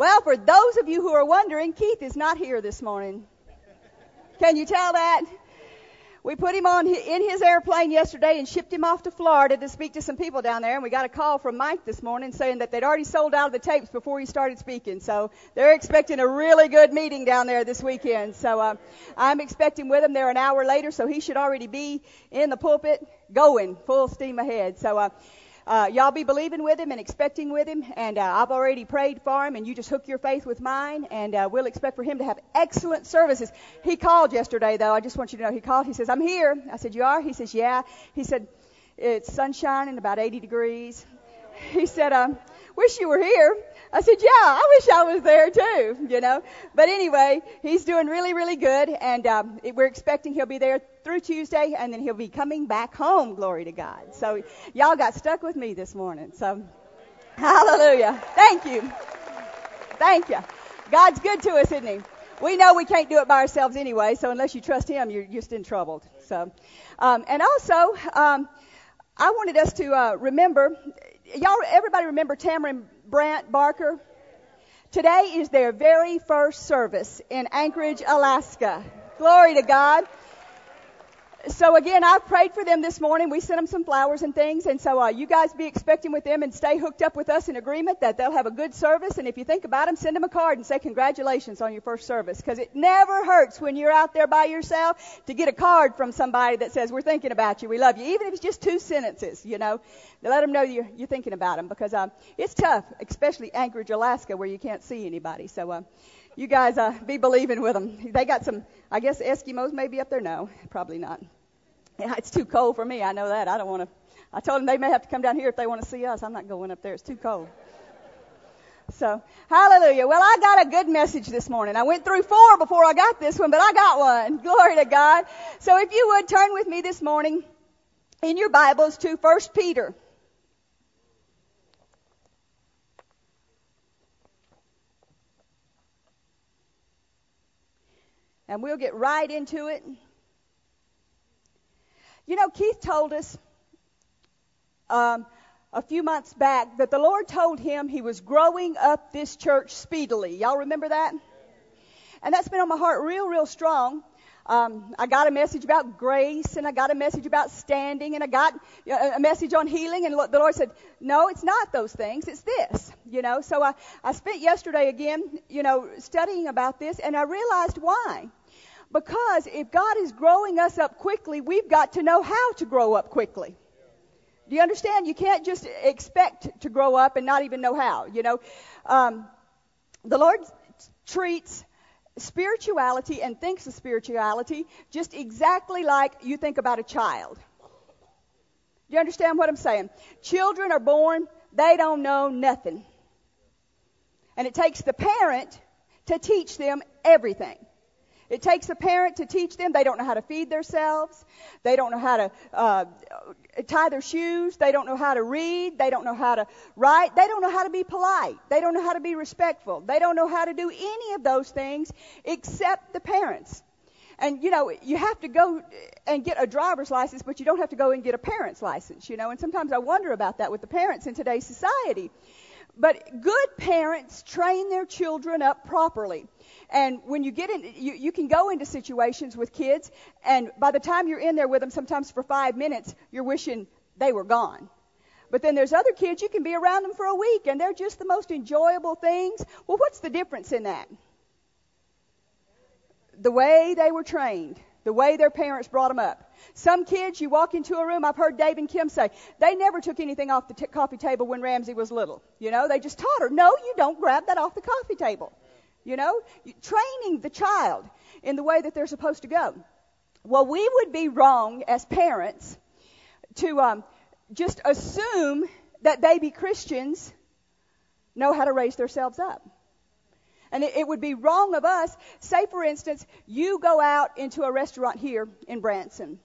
Well, for those of you who are wondering, Keith is not here this morning. Can you tell that? We put him on in his airplane yesterday and shipped him off to Florida to speak to some people down there. And we got a call from Mike this morning saying that they'd already sold out of the tapes before he started speaking. So they're expecting a really good meeting down there this weekend. So uh, I'm expecting with him there an hour later, so he should already be in the pulpit going full steam ahead. So uh, uh, y'all be believing with him and expecting with him. And uh, I've already prayed for him, and you just hook your faith with mine, and uh, we'll expect for him to have excellent services. He called yesterday, though. I just want you to know he called. He says, "I'm here." I said, "You are?" He says, "Yeah." He said, "It's sunshine and about 80 degrees." He said, um, "Wish you were here." I said, yeah, I wish I was there too, you know. But anyway, he's doing really, really good, and um, we're expecting he'll be there through Tuesday, and then he'll be coming back home. Glory to God. So y'all got stuck with me this morning. So hallelujah. Thank you. Thank you. God's good to us, isn't he? We know we can't do it by ourselves anyway, so unless you trust him, you're just in trouble. So, um, and also, um, I wanted us to uh, remember, y'all, everybody remember Tamron Brant Barker? Today is their very first service in Anchorage, Alaska. Glory to God so again, I've prayed for them this morning. We sent them some flowers and things, and so uh, you guys be expecting with them and stay hooked up with us in agreement that they'll have a good service. And if you think about them, send them a card and say congratulations on your first service, because it never hurts when you're out there by yourself to get a card from somebody that says we're thinking about you, we love you, even if it's just two sentences. You know, let them know you're, you're thinking about them, because um, it's tough, especially Anchorage, Alaska, where you can't see anybody. So. Uh, you guys uh, be believing with them. They got some, I guess Eskimos may be up there. No, probably not. Yeah, it's too cold for me. I know that. I don't want to. I told them they may have to come down here if they want to see us. I'm not going up there. It's too cold. So, hallelujah. Well, I got a good message this morning. I went through four before I got this one, but I got one. Glory to God. So if you would turn with me this morning in your Bibles to First Peter. And we'll get right into it. You know, Keith told us um, a few months back that the Lord told him he was growing up this church speedily. Y'all remember that? And that's been on my heart real, real strong. Um, I got a message about grace, and I got a message about standing, and I got a message on healing, and the Lord said, "No, it's not those things. It's this." You know. So I, I spent yesterday again, you know, studying about this, and I realized why. Because if God is growing us up quickly, we've got to know how to grow up quickly. Do you understand? You can't just expect to grow up and not even know how. You know, um, the Lord treats spirituality and thinks of spirituality just exactly like you think about a child. Do you understand what I'm saying? Children are born, they don't know nothing. And it takes the parent to teach them everything. It takes a parent to teach them. They don't know how to feed themselves. They don't know how to uh, tie their shoes. They don't know how to read. They don't know how to write. They don't know how to be polite. They don't know how to be respectful. They don't know how to do any of those things except the parents. And you know, you have to go and get a driver's license, but you don't have to go and get a parent's license, you know. And sometimes I wonder about that with the parents in today's society. But good parents train their children up properly. And when you get in, you, you can go into situations with kids, and by the time you're in there with them, sometimes for five minutes, you're wishing they were gone. But then there's other kids, you can be around them for a week, and they're just the most enjoyable things. Well, what's the difference in that? The way they were trained, the way their parents brought them up. Some kids, you walk into a room, I've heard Dave and Kim say, they never took anything off the t- coffee table when Ramsey was little. You know, they just taught her, no, you don't grab that off the coffee table. You know, training the child in the way that they're supposed to go. Well, we would be wrong as parents to um, just assume that baby Christians know how to raise themselves up. And it, it, would be wrong of us. Say, for instance, you go out into a restaurant here in Branson,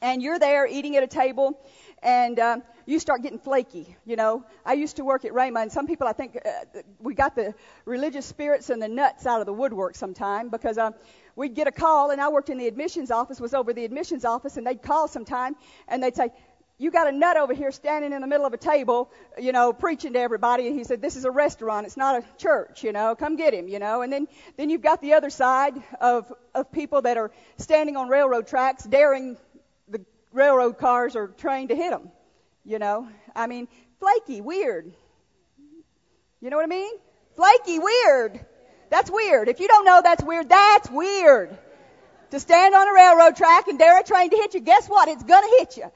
and you're there eating at a table, and um, you start getting flaky. You know, I used to work at Rhema, and some people I think uh, we got the religious spirits and the nuts out of the woodwork sometime because uh, we'd get a call, and I worked in the admissions office, was over the admissions office, and they'd call sometime, and they'd say, you got a nut over here standing in the middle of a table, you know, preaching to everybody. And he said, this is a restaurant. It's not a church, you know, come get him, you know. And then, then you've got the other side of, of people that are standing on railroad tracks daring the railroad cars or train to hit them, you know. I mean, flaky, weird. You know what I mean? Flaky, weird. That's weird. If you don't know that's weird, that's weird. To stand on a railroad track and dare a train to hit you, guess what? It's gonna hit you.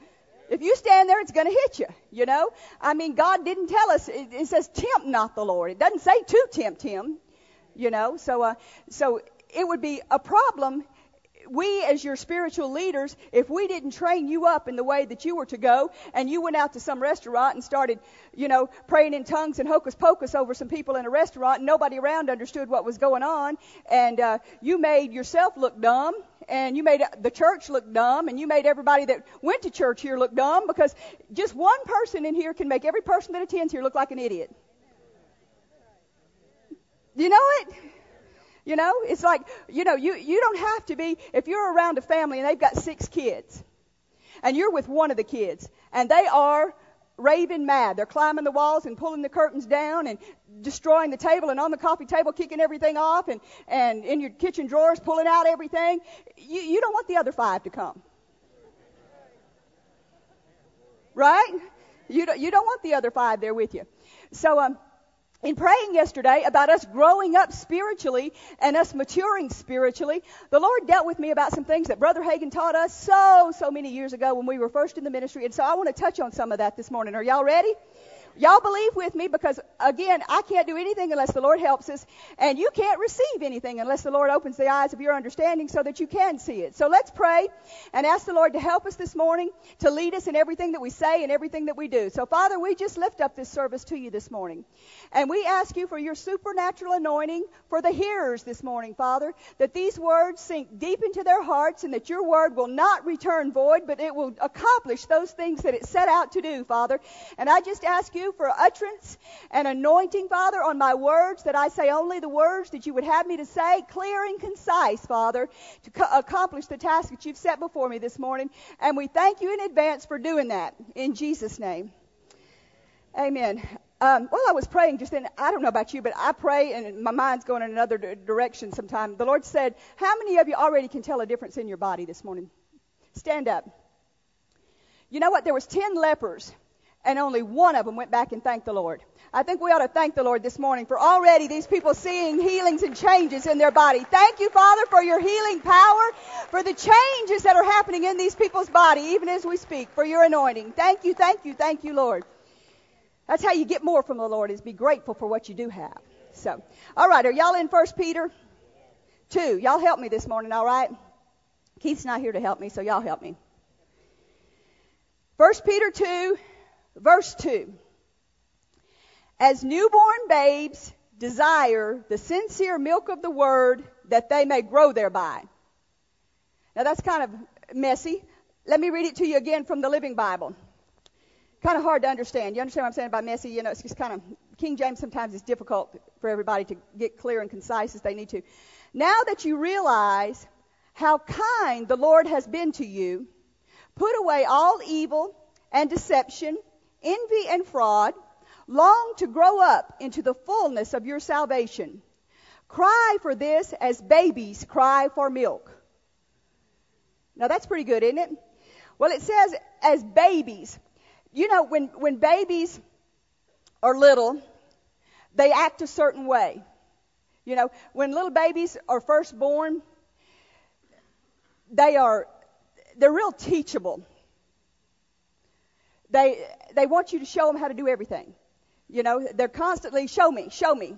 If you stand there, it's going to hit you. You know, I mean, God didn't tell us. It, it says, "Tempt not the Lord." It doesn't say to tempt Him. You know, so uh, so it would be a problem. We, as your spiritual leaders, if we didn't train you up in the way that you were to go, and you went out to some restaurant and started, you know, praying in tongues and hocus pocus over some people in a restaurant, and nobody around understood what was going on, and uh, you made yourself look dumb, and you made the church look dumb and you made everybody that went to church here look dumb because just one person in here can make every person that attends here look like an idiot. You know it? You know, it's like, you know, you, you don't have to be, if you're around a family and they've got six kids and you're with one of the kids and they are raving mad. They're climbing the walls and pulling the curtains down and destroying the table and on the coffee table kicking everything off and, and in your kitchen drawers pulling out everything. You, you don't want the other five to come. Right? You don't, you don't want the other five there with you. So, um, in praying yesterday about us growing up spiritually and us maturing spiritually, the Lord dealt with me about some things that Brother Hagin taught us so, so many years ago when we were first in the ministry. And so I want to touch on some of that this morning. Are y'all ready? Y'all believe with me because again, I can't do anything unless the Lord helps us and you can't receive anything unless the Lord opens the eyes of your understanding so that you can see it. So let's pray and ask the Lord to help us this morning to lead us in everything that we say and everything that we do. So Father, we just lift up this service to you this morning and we ask you for your supernatural anointing for the hearers this morning, Father, that these words sink deep into their hearts and that your word will not return void, but it will accomplish those things that it set out to do, Father. And I just ask you for utterance and anointing, Father, on my words, that I say only the words that you would have me to say, clear and concise, Father, to co- accomplish the task that you've set before me this morning. And we thank you in advance for doing that. In Jesus' name. Amen. Um, while I was praying just then, I don't know about you, but I pray and my mind's going in another direction sometimes. The Lord said, How many of you already can tell a difference in your body this morning? Stand up. You know what? There was ten lepers and only one of them went back and thanked the Lord. I think we ought to thank the Lord this morning for already these people seeing healings and changes in their body. Thank you, Father, for your healing power, for the changes that are happening in these people's body, even as we speak, for your anointing. Thank you, thank you, thank you, Lord. That's how you get more from the Lord is be grateful for what you do have. So, all right, are y'all in First Peter 2? Y'all help me this morning, all right? Keith's not here to help me, so y'all help me. First Peter 2, verse 2. As newborn babes desire the sincere milk of the word that they may grow thereby. Now that's kind of messy. Let me read it to you again from the Living Bible kind of hard to understand. You understand what I'm saying by messy? You know, it's just kind of, King James sometimes is difficult for everybody to get clear and concise as they need to. Now that you realize how kind the Lord has been to you, put away all evil and deception, envy and fraud, long to grow up into the fullness of your salvation. Cry for this as babies cry for milk. Now that's pretty good, isn't it? Well, it says as babies you know, when, when babies are little, they act a certain way. You know, when little babies are first born, they are, they're real teachable. They, they want you to show them how to do everything. You know, they're constantly, show me, show me,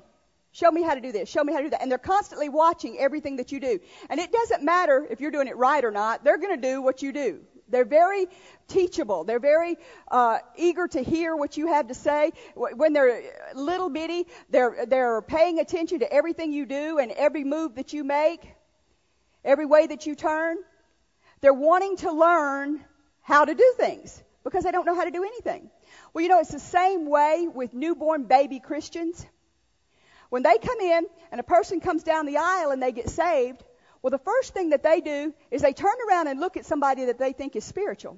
show me how to do this, show me how to do that. And they're constantly watching everything that you do. And it doesn't matter if you're doing it right or not, they're going to do what you do. They're very teachable. They're very uh, eager to hear what you have to say. When they're little bitty, they're they're paying attention to everything you do and every move that you make, every way that you turn. They're wanting to learn how to do things because they don't know how to do anything. Well, you know, it's the same way with newborn baby Christians. When they come in and a person comes down the aisle and they get saved, well, the first thing that they do is they turn around and look at somebody that they think is spiritual.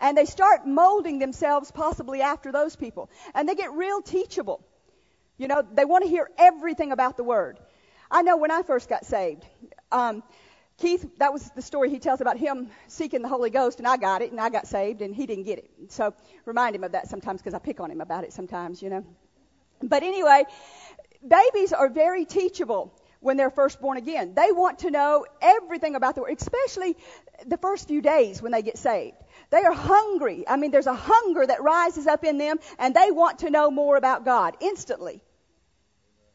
And they start molding themselves possibly after those people. And they get real teachable. You know, they want to hear everything about the Word. I know when I first got saved, um, Keith, that was the story he tells about him seeking the Holy Ghost, and I got it, and I got saved, and he didn't get it. So remind him of that sometimes because I pick on him about it sometimes, you know. But anyway, babies are very teachable when they're first born again. They want to know everything about the Word, especially the first few days when they get saved. They are hungry. I mean, there's a hunger that rises up in them, and they want to know more about God instantly.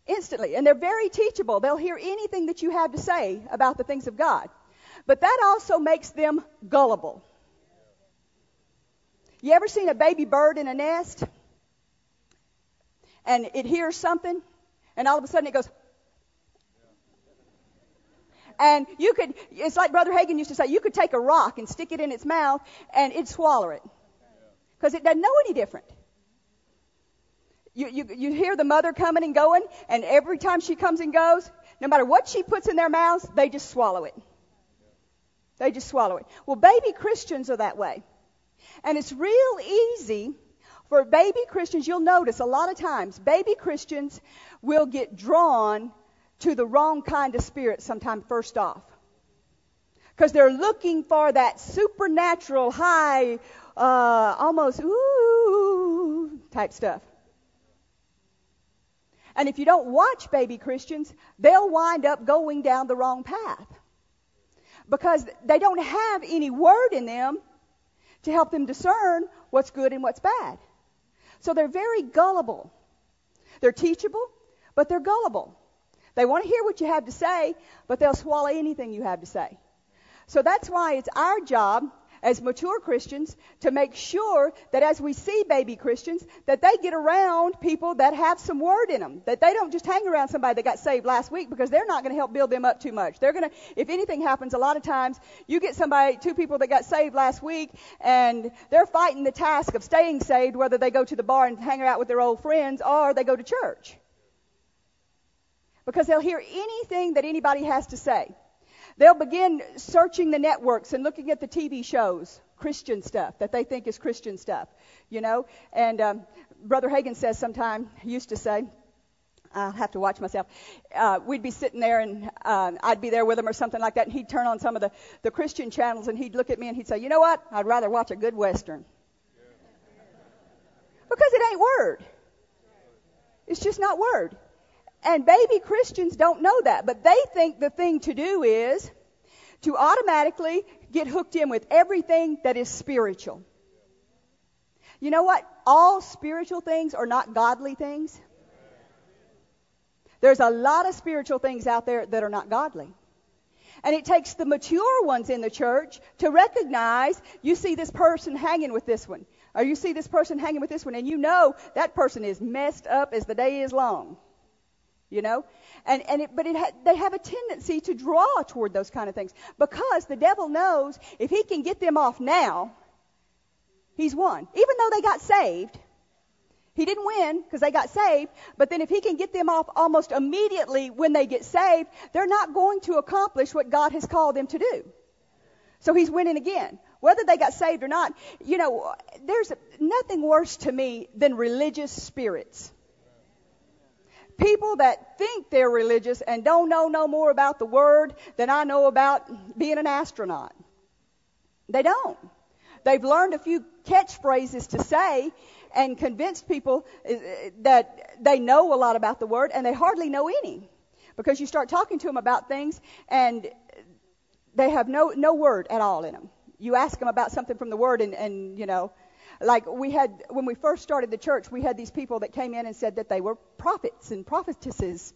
Instantly. And they're very teachable. They'll hear anything that you have to say about the things of God. But that also makes them gullible. You ever seen a baby bird in a nest? And it hears something, and all of a sudden it goes, and you could, it's like Brother Hagin used to say, you could take a rock and stick it in its mouth and it'd swallow it. Because it doesn't know any different. You, you, you hear the mother coming and going, and every time she comes and goes, no matter what she puts in their mouths, they just swallow it. They just swallow it. Well, baby Christians are that way. And it's real easy for baby Christians, you'll notice a lot of times, baby Christians will get drawn to the wrong kind of spirit sometime first off. Because they're looking for that supernatural high, uh, almost ooh type stuff. And if you don't watch baby Christians, they'll wind up going down the wrong path. Because they don't have any word in them to help them discern what's good and what's bad. So they're very gullible. They're teachable, but they're gullible. They want to hear what you have to say, but they'll swallow anything you have to say. So that's why it's our job as mature Christians to make sure that as we see baby Christians, that they get around people that have some word in them. That they don't just hang around somebody that got saved last week because they're not going to help build them up too much. They're going to, if anything happens, a lot of times you get somebody, two people that got saved last week and they're fighting the task of staying saved whether they go to the bar and hang out with their old friends or they go to church. Because they'll hear anything that anybody has to say. They'll begin searching the networks and looking at the TV shows, Christian stuff that they think is Christian stuff, you know. And um, Brother Hagin says sometime, he used to say, I'll have to watch myself. Uh, we'd be sitting there and uh, I'd be there with him or something like that, and he'd turn on some of the, the Christian channels and he'd look at me and he'd say, You know what? I'd rather watch a good Western. Because it ain't Word. It's just not Word. And baby Christians don't know that, but they think the thing to do is to automatically get hooked in with everything that is spiritual. You know what? All spiritual things are not godly things. There's a lot of spiritual things out there that are not godly. And it takes the mature ones in the church to recognize you see this person hanging with this one, or you see this person hanging with this one, and you know that person is messed up as the day is long you know? And and it, but it ha- they have a tendency to draw toward those kind of things because the devil knows if he can get them off now he's won. Even though they got saved he didn't win because they got saved but then if he can get them off almost immediately when they get saved they're not going to accomplish what god has called them to do. So he's winning again. Whether they got saved or not you know there's nothing worse to me than religious spirits people that think they're religious and don't know no more about the word than I know about being an astronaut. They don't. They've learned a few catchphrases to say and convinced people uh, that they know a lot about the word and they hardly know any. Because you start talking to them about things and they have no, no word at all in them. You ask them about something from the word and, and you know, like we had, when we first started the church, we had these people that came in and said that they were prophets and prophetesses.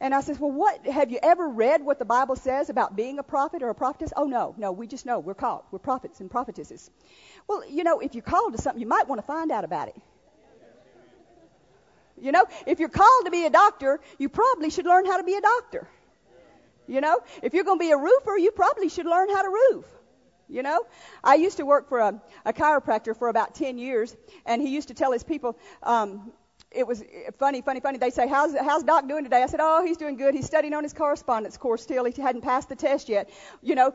And I said, well, what, have you ever read what the Bible says about being a prophet or a prophetess? Oh, no, no, we just know we're called. We're prophets and prophetesses. Well, you know, if you're called to something, you might want to find out about it. You know, if you're called to be a doctor, you probably should learn how to be a doctor. You know, if you're going to be a roofer, you probably should learn how to roof. You know, I used to work for a, a chiropractor for about 10 years, and he used to tell his people, um, it was funny, funny, funny. They say, how's, how's Doc doing today? I said, oh, he's doing good. He's studying on his correspondence course still. He hadn't passed the test yet. You know,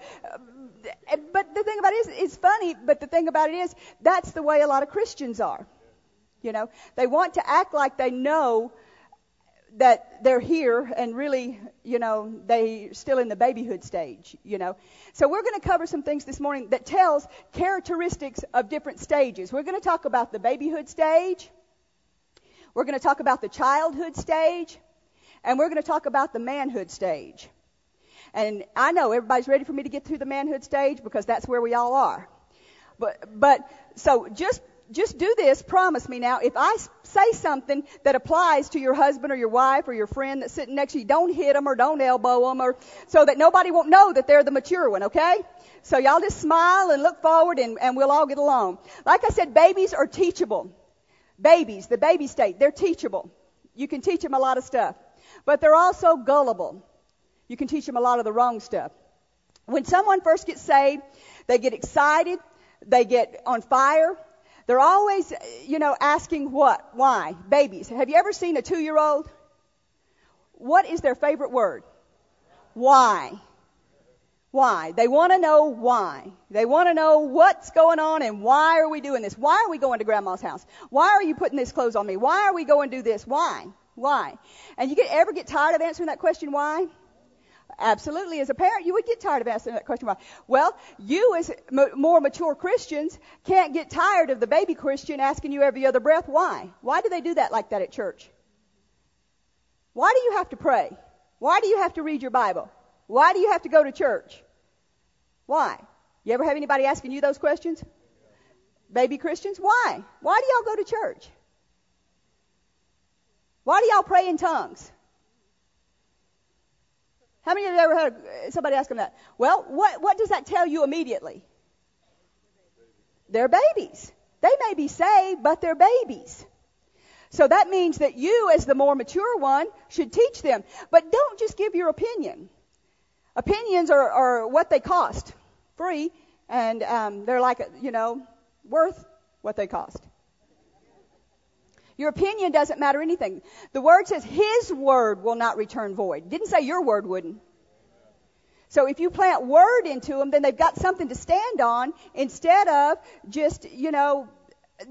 but the thing about it is, it's funny, but the thing about it is, that's the way a lot of Christians are. You know, they want to act like they know that they're here and really, you know, they still in the babyhood stage, you know. So we're going to cover some things this morning that tells characteristics of different stages. We're going to talk about the babyhood stage. We're going to talk about the childhood stage. And we're going to talk about the manhood stage. And I know everybody's ready for me to get through the manhood stage because that's where we all are. But, but, so just just do this, promise me now. If I say something that applies to your husband or your wife or your friend that's sitting next to you, don't hit them or don't elbow them or so that nobody won't know that they're the mature one, okay? So y'all just smile and look forward and, and we'll all get along. Like I said, babies are teachable. Babies, the baby state, they're teachable. You can teach them a lot of stuff. But they're also gullible. You can teach them a lot of the wrong stuff. When someone first gets saved, they get excited, they get on fire, they're always, you know, asking what? Why? Babies. Have you ever seen a two year old? What is their favorite word? Why? Why? They want to know why. They want to know what's going on and why are we doing this? Why are we going to grandma's house? Why are you putting this clothes on me? Why are we going to do this? Why? Why? And you get, ever get tired of answering that question why? Absolutely. As a parent, you would get tired of asking that question. Why? Well, you as m- more mature Christians can't get tired of the baby Christian asking you every other breath, why? Why do they do that like that at church? Why do you have to pray? Why do you have to read your Bible? Why do you have to go to church? Why? You ever have anybody asking you those questions? Baby Christians? Why? Why do y'all go to church? Why do y'all pray in tongues? How many of you ever heard somebody ask them that? Well, what, what does that tell you immediately? They're babies. They may be saved, but they're babies. So that means that you, as the more mature one, should teach them. But don't just give your opinion. Opinions are, are what they cost, free, and um, they're like, you know, worth what they cost. Your opinion doesn't matter anything. The word says his word will not return void. Didn't say your word wouldn't. So if you plant word into them, then they've got something to stand on instead of just, you know,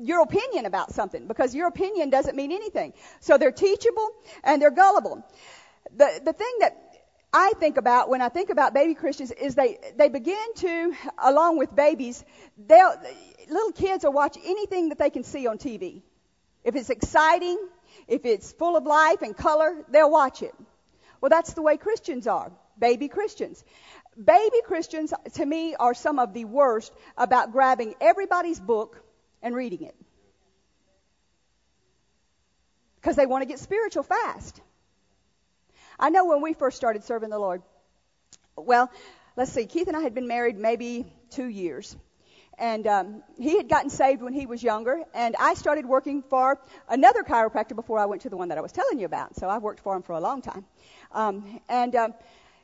your opinion about something because your opinion doesn't mean anything. So they're teachable and they're gullible. The, the thing that I think about when I think about baby Christians is they, they begin to, along with babies, they'll, little kids will watch anything that they can see on TV. If it's exciting, if it's full of life and color, they'll watch it. Well, that's the way Christians are. Baby Christians. Baby Christians, to me, are some of the worst about grabbing everybody's book and reading it. Because they want to get spiritual fast. I know when we first started serving the Lord, well, let's see, Keith and I had been married maybe two years. And um, he had gotten saved when he was younger, and I started working for another chiropractor before I went to the one that I was telling you about. So I've worked for him for a long time. Um, and um,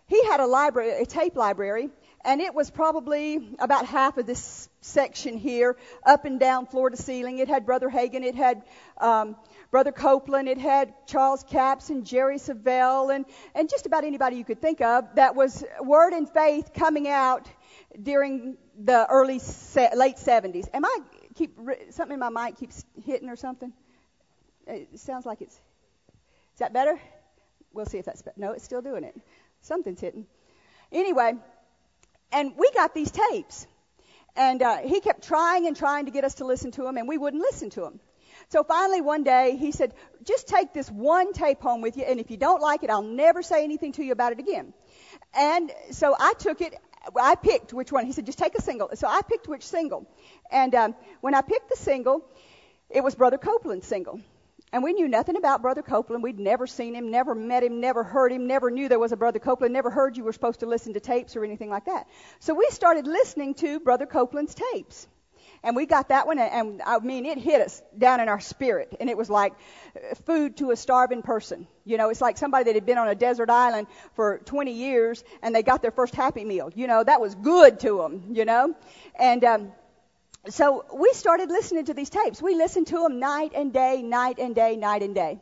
he had a library, a tape library, and it was probably about half of this section here, up and down, floor to ceiling. It had Brother Hagin, it had um, Brother Copeland, it had Charles Capps and Jerry Savelle, and and just about anybody you could think of that was Word and Faith coming out during the early se- late 70s. Am I keep something in my mic keeps hitting or something? It sounds like it's. Is that better? We'll see if that's better. No, it's still doing it. Something's hitting. Anyway, and we got these tapes, and uh, he kept trying and trying to get us to listen to him, and we wouldn't listen to him. So finally, one day, he said, "Just take this one tape home with you, and if you don't like it, I'll never say anything to you about it again." And so I took it I picked which one. He said, just take a single. So I picked which single. And um, when I picked the single, it was Brother Copeland's single. And we knew nothing about Brother Copeland. We'd never seen him, never met him, never heard him, never knew there was a Brother Copeland, never heard you were supposed to listen to tapes or anything like that. So we started listening to Brother Copeland's tapes. And we got that one, and, I mean, it hit us down in our spirit. And it was like food to a starving person. You know, it's like somebody that had been on a desert island for 20 years, and they got their first Happy Meal. You know, that was good to them, you know? And, um, so we started listening to these tapes. We listened to them night and day, night and day, night and day.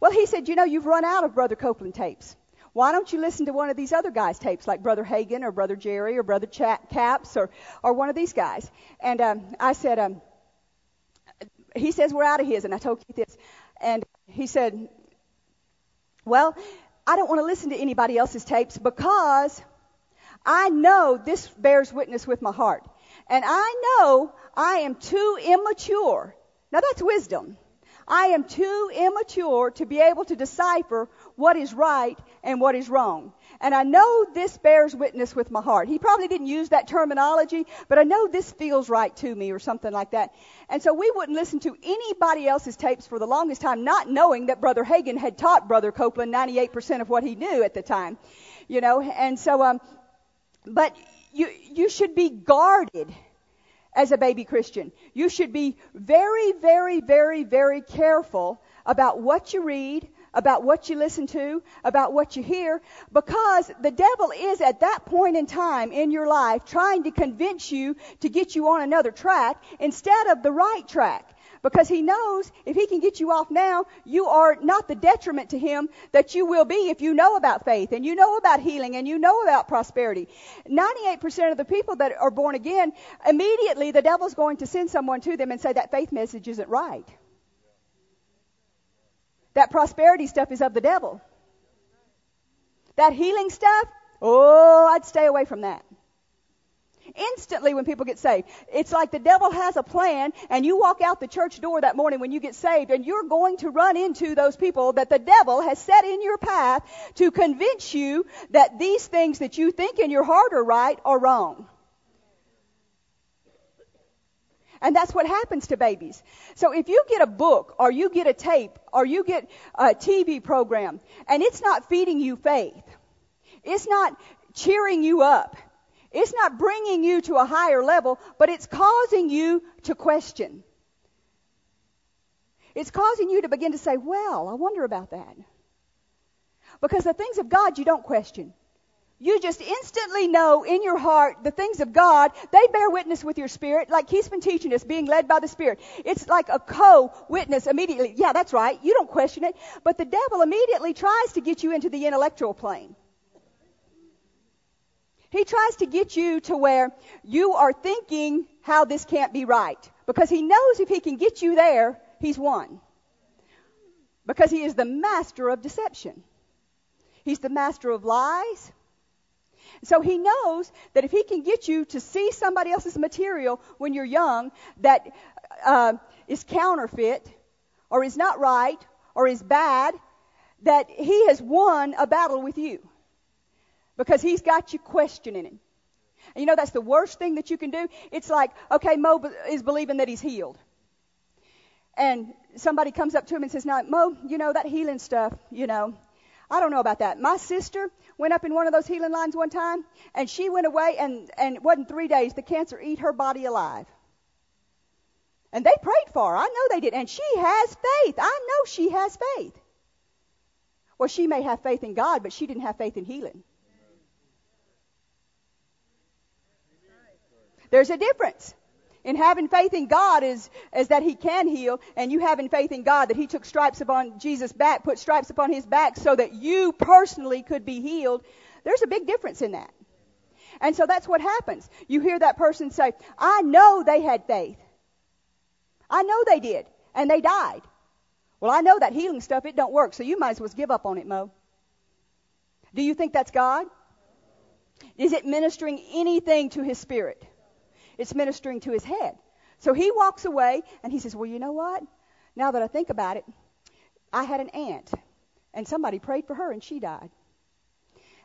Well, he said, you know, you've run out of Brother Copeland tapes. Why don't you listen to one of these other guys' tapes, like Brother Hagin or Brother Jerry or Brother Chat Capps or, or one of these guys? And um, I said, um, he says we're out of his, and I told Keith this, and he said, well, I don't want to listen to anybody else's tapes because I know this bears witness with my heart. And I know I am too immature. Now that's wisdom. I am too immature to be able to decipher what is right and what is wrong. And I know this bears witness with my heart. He probably didn't use that terminology, but I know this feels right to me or something like that. And so we wouldn't listen to anybody else's tapes for the longest time, not knowing that Brother Hagin had taught Brother Copeland 98% of what he knew at the time. You know, and so, um, but you, you should be guarded as a baby Christian. You should be very, very, very, very careful about what you read, about what you listen to, about what you hear, because the devil is at that point in time in your life trying to convince you to get you on another track instead of the right track. Because he knows if he can get you off now, you are not the detriment to him that you will be if you know about faith and you know about healing and you know about prosperity. 98% of the people that are born again, immediately the devil's going to send someone to them and say that faith message isn't right. That prosperity stuff is of the devil. That healing stuff, oh, I'd stay away from that. Instantly when people get saved, it's like the devil has a plan and you walk out the church door that morning when you get saved and you're going to run into those people that the devil has set in your path to convince you that these things that you think in your heart are right are wrong. And that's what happens to babies. So if you get a book or you get a tape or you get a TV program and it's not feeding you faith, it's not cheering you up, it's not bringing you to a higher level, but it's causing you to question. It's causing you to begin to say, well, I wonder about that. Because the things of God you don't question. You just instantly know in your heart the things of God. They bear witness with your spirit, like he's been teaching us, being led by the Spirit. It's like a co-witness immediately. Yeah, that's right. You don't question it. But the devil immediately tries to get you into the intellectual plane. He tries to get you to where you are thinking how this can't be right. Because he knows if he can get you there, he's won. Because he is the master of deception. He's the master of lies. So he knows that if he can get you to see somebody else's material when you're young that uh, is counterfeit or is not right or is bad, that he has won a battle with you because he's got you questioning him. And you know that's the worst thing that you can do. It's like, okay, Mo is believing that he's healed. And somebody comes up to him and says, "Now, Mo, you know that healing stuff, you know, I don't know about that. My sister went up in one of those healing lines one time, and she went away, and, and it wasn't three days. The cancer ate her body alive. And they prayed for her. I know they did. And she has faith. I know she has faith. Well, she may have faith in God, but she didn't have faith in healing. There's a difference. In having faith in God is, is that He can heal, and you having faith in God that He took stripes upon Jesus' back, put stripes upon His back so that you personally could be healed. There's a big difference in that. And so that's what happens. You hear that person say, I know they had faith. I know they did. And they died. Well, I know that healing stuff, it don't work, so you might as well give up on it, Mo. Do you think that's God? Is it ministering anything to his spirit? It's ministering to his head. So he walks away and he says, Well, you know what? Now that I think about it, I had an aunt and somebody prayed for her and she died.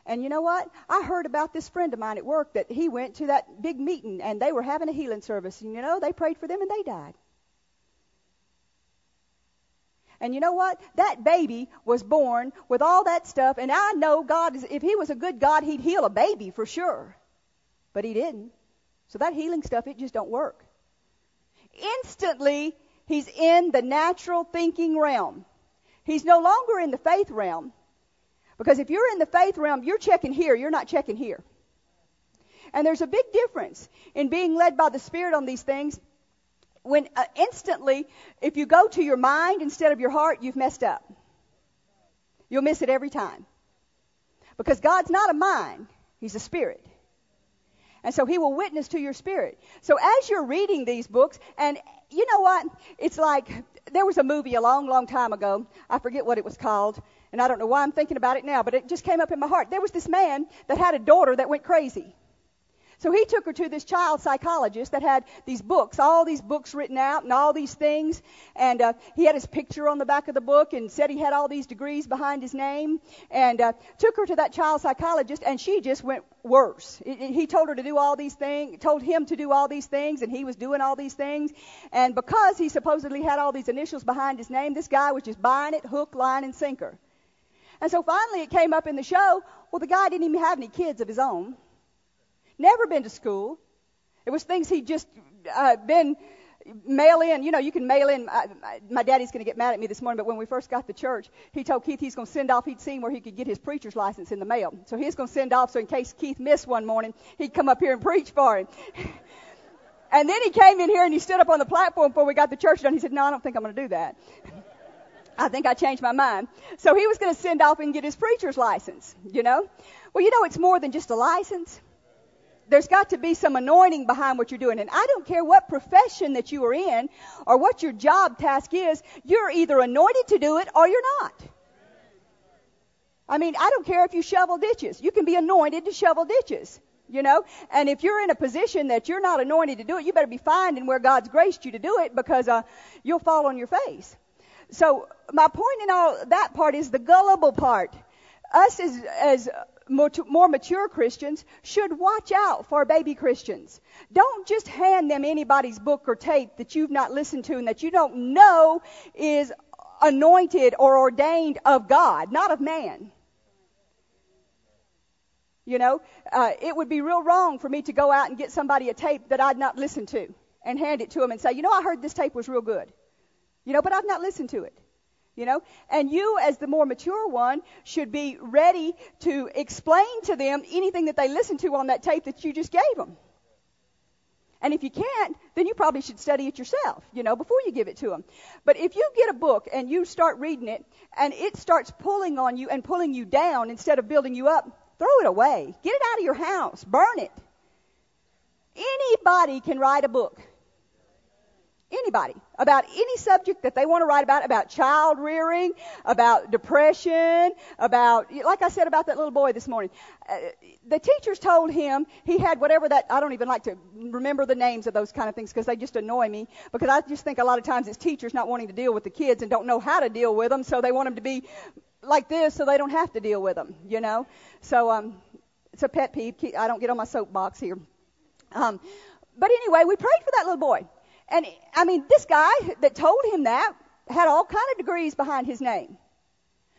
And you know what? I heard about this friend of mine at work that he went to that big meeting and they were having a healing service. And you know, they prayed for them and they died. And you know what? That baby was born with all that stuff. And I know God, is, if He was a good God, He'd heal a baby for sure. But He didn't. So that healing stuff, it just don't work. Instantly, he's in the natural thinking realm. He's no longer in the faith realm. Because if you're in the faith realm, you're checking here, you're not checking here. And there's a big difference in being led by the Spirit on these things. When uh, instantly, if you go to your mind instead of your heart, you've messed up. You'll miss it every time. Because God's not a mind, He's a spirit. And so He will witness to your spirit. So as you're reading these books, and you know what? It's like there was a movie a long, long time ago. I forget what it was called, and I don't know why I'm thinking about it now, but it just came up in my heart. There was this man that had a daughter that went crazy. So he took her to this child psychologist that had these books, all these books written out and all these things. And uh, he had his picture on the back of the book and said he had all these degrees behind his name. And uh, took her to that child psychologist, and she just went worse. He told her to do all these things, told him to do all these things, and he was doing all these things. And because he supposedly had all these initials behind his name, this guy was just buying it hook, line, and sinker. And so finally it came up in the show. Well, the guy didn't even have any kids of his own never been to school. It was things he'd just uh, been mail in. You know, you can mail in. Uh, my daddy's going to get mad at me this morning, but when we first got to church, he told Keith he's going to send off. He'd seen where he could get his preacher's license in the mail, so he's going to send off so in case Keith missed one morning, he'd come up here and preach for him. and then he came in here and he stood up on the platform before we got the church done. He said, "No, I don't think I'm going to do that." I think I changed my mind. So he was going to send off and get his preacher's license, you know? Well, you know, it's more than just a license there's got to be some anointing behind what you're doing. And I don't care what profession that you are in or what your job task is, you're either anointed to do it or you're not. I mean, I don't care if you shovel ditches. You can be anointed to shovel ditches, you know? And if you're in a position that you're not anointed to do it, you better be finding where God's graced you to do it because uh, you'll fall on your face. So my point in all that part is the gullible part. Us as, as more mature Christians should watch out for baby Christians. Don't just hand them anybody's book or tape that you've not listened to and that you don't know is anointed or ordained of God, not of man. You know, uh, it would be real wrong for me to go out and get somebody a tape that I'd not listened to and hand it to them and say, you know, I heard this tape was real good. You know, but I've not listened to it you know? And you as the more mature one should be ready to explain to them anything that they listen to on that tape that you just gave them and if you can't then you probably should study it yourself you know before you give it to them but if you get a book and you start reading it and it starts pulling on you and pulling you down instead of building you up throw it away. Get it out of your house. Burn it. Anybody can write a book anybody about any subject that they want to write about about child rearing about depression about like i said about that little boy this morning uh, the teachers told him he had whatever that i don't even like to remember the names of those kind of things because they just annoy me because i just think a lot of times it's teachers not wanting to deal with the kids and don't know how to deal with them so they want them to be like this so they don't have to deal with them you know? So um it's a pet peeve. I don't get on my soapbox here. Um but anyway we prayed for that little boy and I mean, this guy that told him that had all kind of degrees behind his name.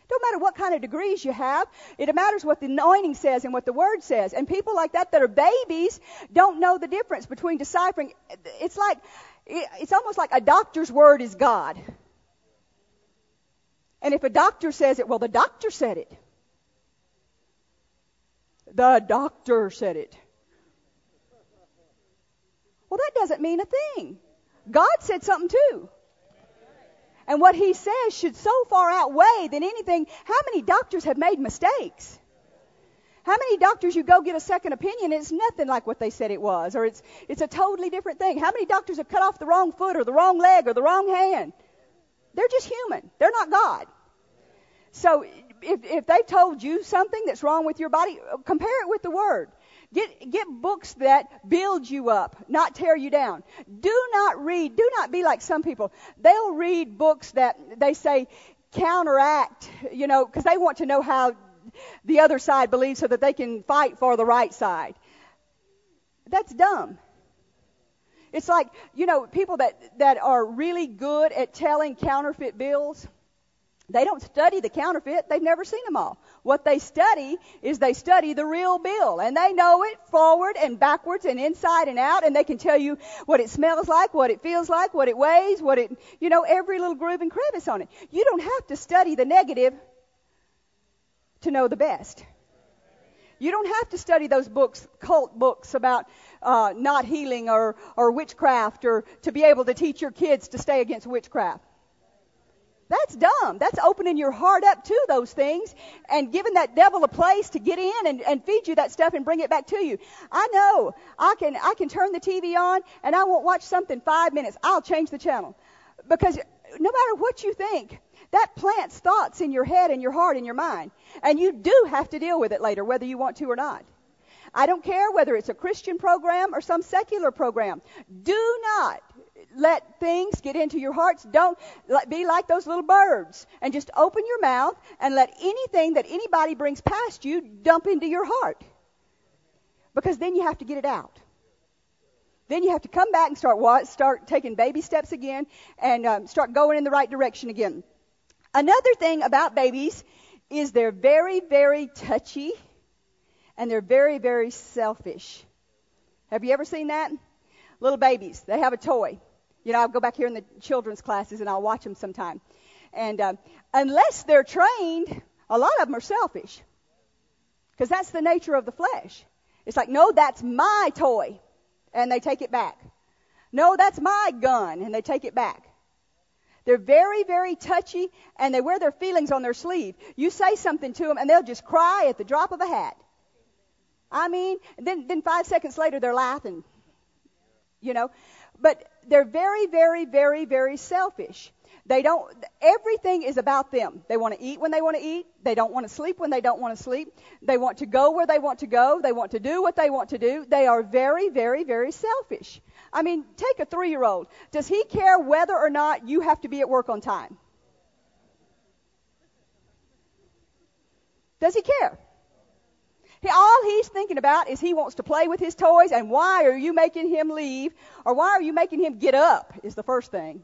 Don't matter what kind of degrees you have. It matters what the anointing says and what the word says. And people like that that are babies don't know the difference between deciphering. It's like, it's almost like a doctor's word is God. And if a doctor says it, well, the doctor said it. The doctor said it. Well, that doesn't mean a thing. God said something too. And what he says should so far outweigh than anything. How many doctors have made mistakes? How many doctors you go get a second opinion and it's nothing like what they said it was, or it's it's a totally different thing. How many doctors have cut off the wrong foot or the wrong leg or the wrong hand? They're just human. They're not God. So if if they've told you something that's wrong with your body, compare it with the Word. Get, get books that build you up, not tear you down. Do not read, do not be like some people. They'll read books that they say counteract, you know, because they want to know how the other side believes so that they can fight for the right side. That's dumb. It's like, you know, people that, that are really good at telling counterfeit bills they don't study the counterfeit. They've never seen them all. What they study is they study the real bill and they know it forward and backwards and inside and out and they can tell you what it smells like, what it feels like, what it weighs, what it, you know, every little groove and crevice on it. You don't have to study the negative to know the best. You don't have to study those books, cult books about uh, not healing or, or witchcraft or to be able to teach your kids to stay against witchcraft. That's dumb. That's opening your heart up to those things and giving that devil a place to get in and, and feed you that stuff and bring it back to you. I know I can I can turn the TV on and I won't watch something five minutes. I'll change the channel because no matter what you think, that plants thoughts in your head and your heart and your mind, and you do have to deal with it later, whether you want to or not. I don't care whether it's a Christian program or some secular program. Do not let things get into your hearts. Don't be like those little birds and just open your mouth and let anything that anybody brings past you dump into your heart. Because then you have to get it out. Then you have to come back and start what? start taking baby steps again and um, start going in the right direction again. Another thing about babies is they're very, very touchy and they're very, very selfish. Have you ever seen that? Little babies, they have a toy. You know, I'll go back here in the children's classes and I'll watch them sometime. And uh, unless they're trained, a lot of them are selfish. Because that's the nature of the flesh. It's like, no, that's my toy. And they take it back. No, that's my gun. And they take it back. They're very, very touchy and they wear their feelings on their sleeve. You say something to them and they'll just cry at the drop of a hat. I mean, then, then five seconds later they're laughing. You know, but they're very, very, very, very selfish. They don't, everything is about them. They want to eat when they want to eat. They don't want to sleep when they don't want to sleep. They want to go where they want to go. They want to do what they want to do. They are very, very, very selfish. I mean, take a three year old. Does he care whether or not you have to be at work on time? Does he care? He, all he's thinking about is he wants to play with his toys, and why are you making him leave, or why are you making him get up? Is the first thing.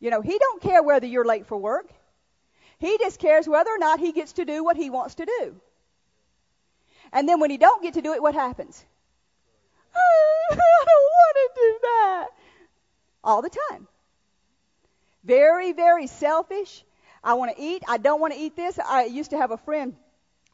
You know, he don't care whether you're late for work. He just cares whether or not he gets to do what he wants to do. And then when he don't get to do it, what happens? I don't want to do that. All the time. Very, very selfish. I want to eat. I don't want to eat this. I used to have a friend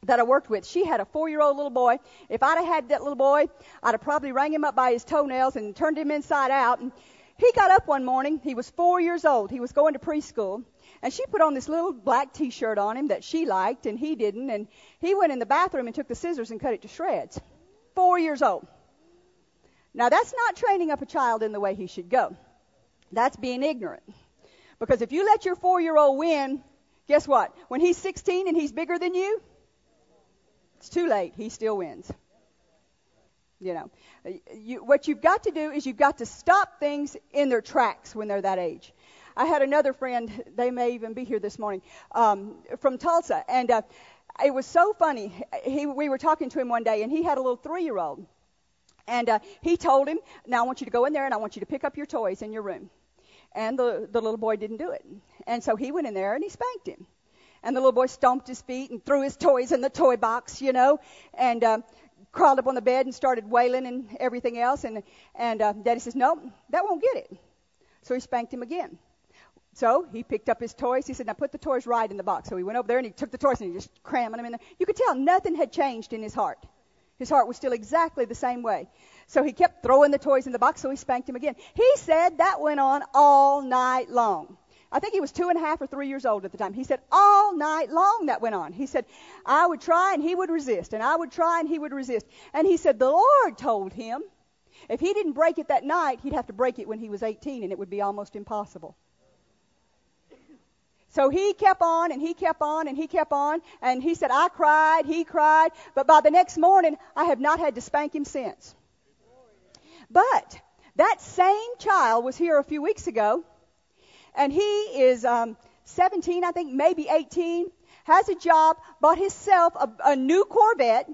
that I worked with, she had a four year old little boy. If I'd have had that little boy, I'd have probably rang him up by his toenails and turned him inside out. And he got up one morning. He was four years old. He was going to preschool. And she put on this little black t shirt on him that she liked and he didn't. And he went in the bathroom and took the scissors and cut it to shreds. Four years old. Now that's not training up a child in the way he should go. That's being ignorant. Because if you let your four year old win, guess what? When he's 16 and he's bigger than you, it's too late. He still wins. You know, you, what you've got to do is you've got to stop things in their tracks when they're that age. I had another friend, they may even be here this morning, um, from Tulsa, and uh, it was so funny. He, we were talking to him one day, and he had a little three-year-old, and uh, he told him, "Now I want you to go in there, and I want you to pick up your toys in your room." And the the little boy didn't do it, and so he went in there and he spanked him. And the little boy stomped his feet and threw his toys in the toy box, you know, and uh, crawled up on the bed and started wailing and everything else. And and uh, Daddy says, "No, that won't get it." So he spanked him again. So he picked up his toys. He said, "Now put the toys right in the box." So he went over there and he took the toys and he just cramming them in there. You could tell nothing had changed in his heart. His heart was still exactly the same way. So he kept throwing the toys in the box, so he spanked him again. He said that went on all night long. I think he was two and a half or three years old at the time. He said all night long that went on. He said, I would try and he would resist, and I would try and he would resist. And he said the Lord told him if he didn't break it that night, he'd have to break it when he was 18, and it would be almost impossible. So he kept on and he kept on and he kept on, and he said, I cried, he cried, but by the next morning, I have not had to spank him since. But that same child was here a few weeks ago and he is um, 17, I think, maybe 18, has a job, bought himself a, a new Corvette,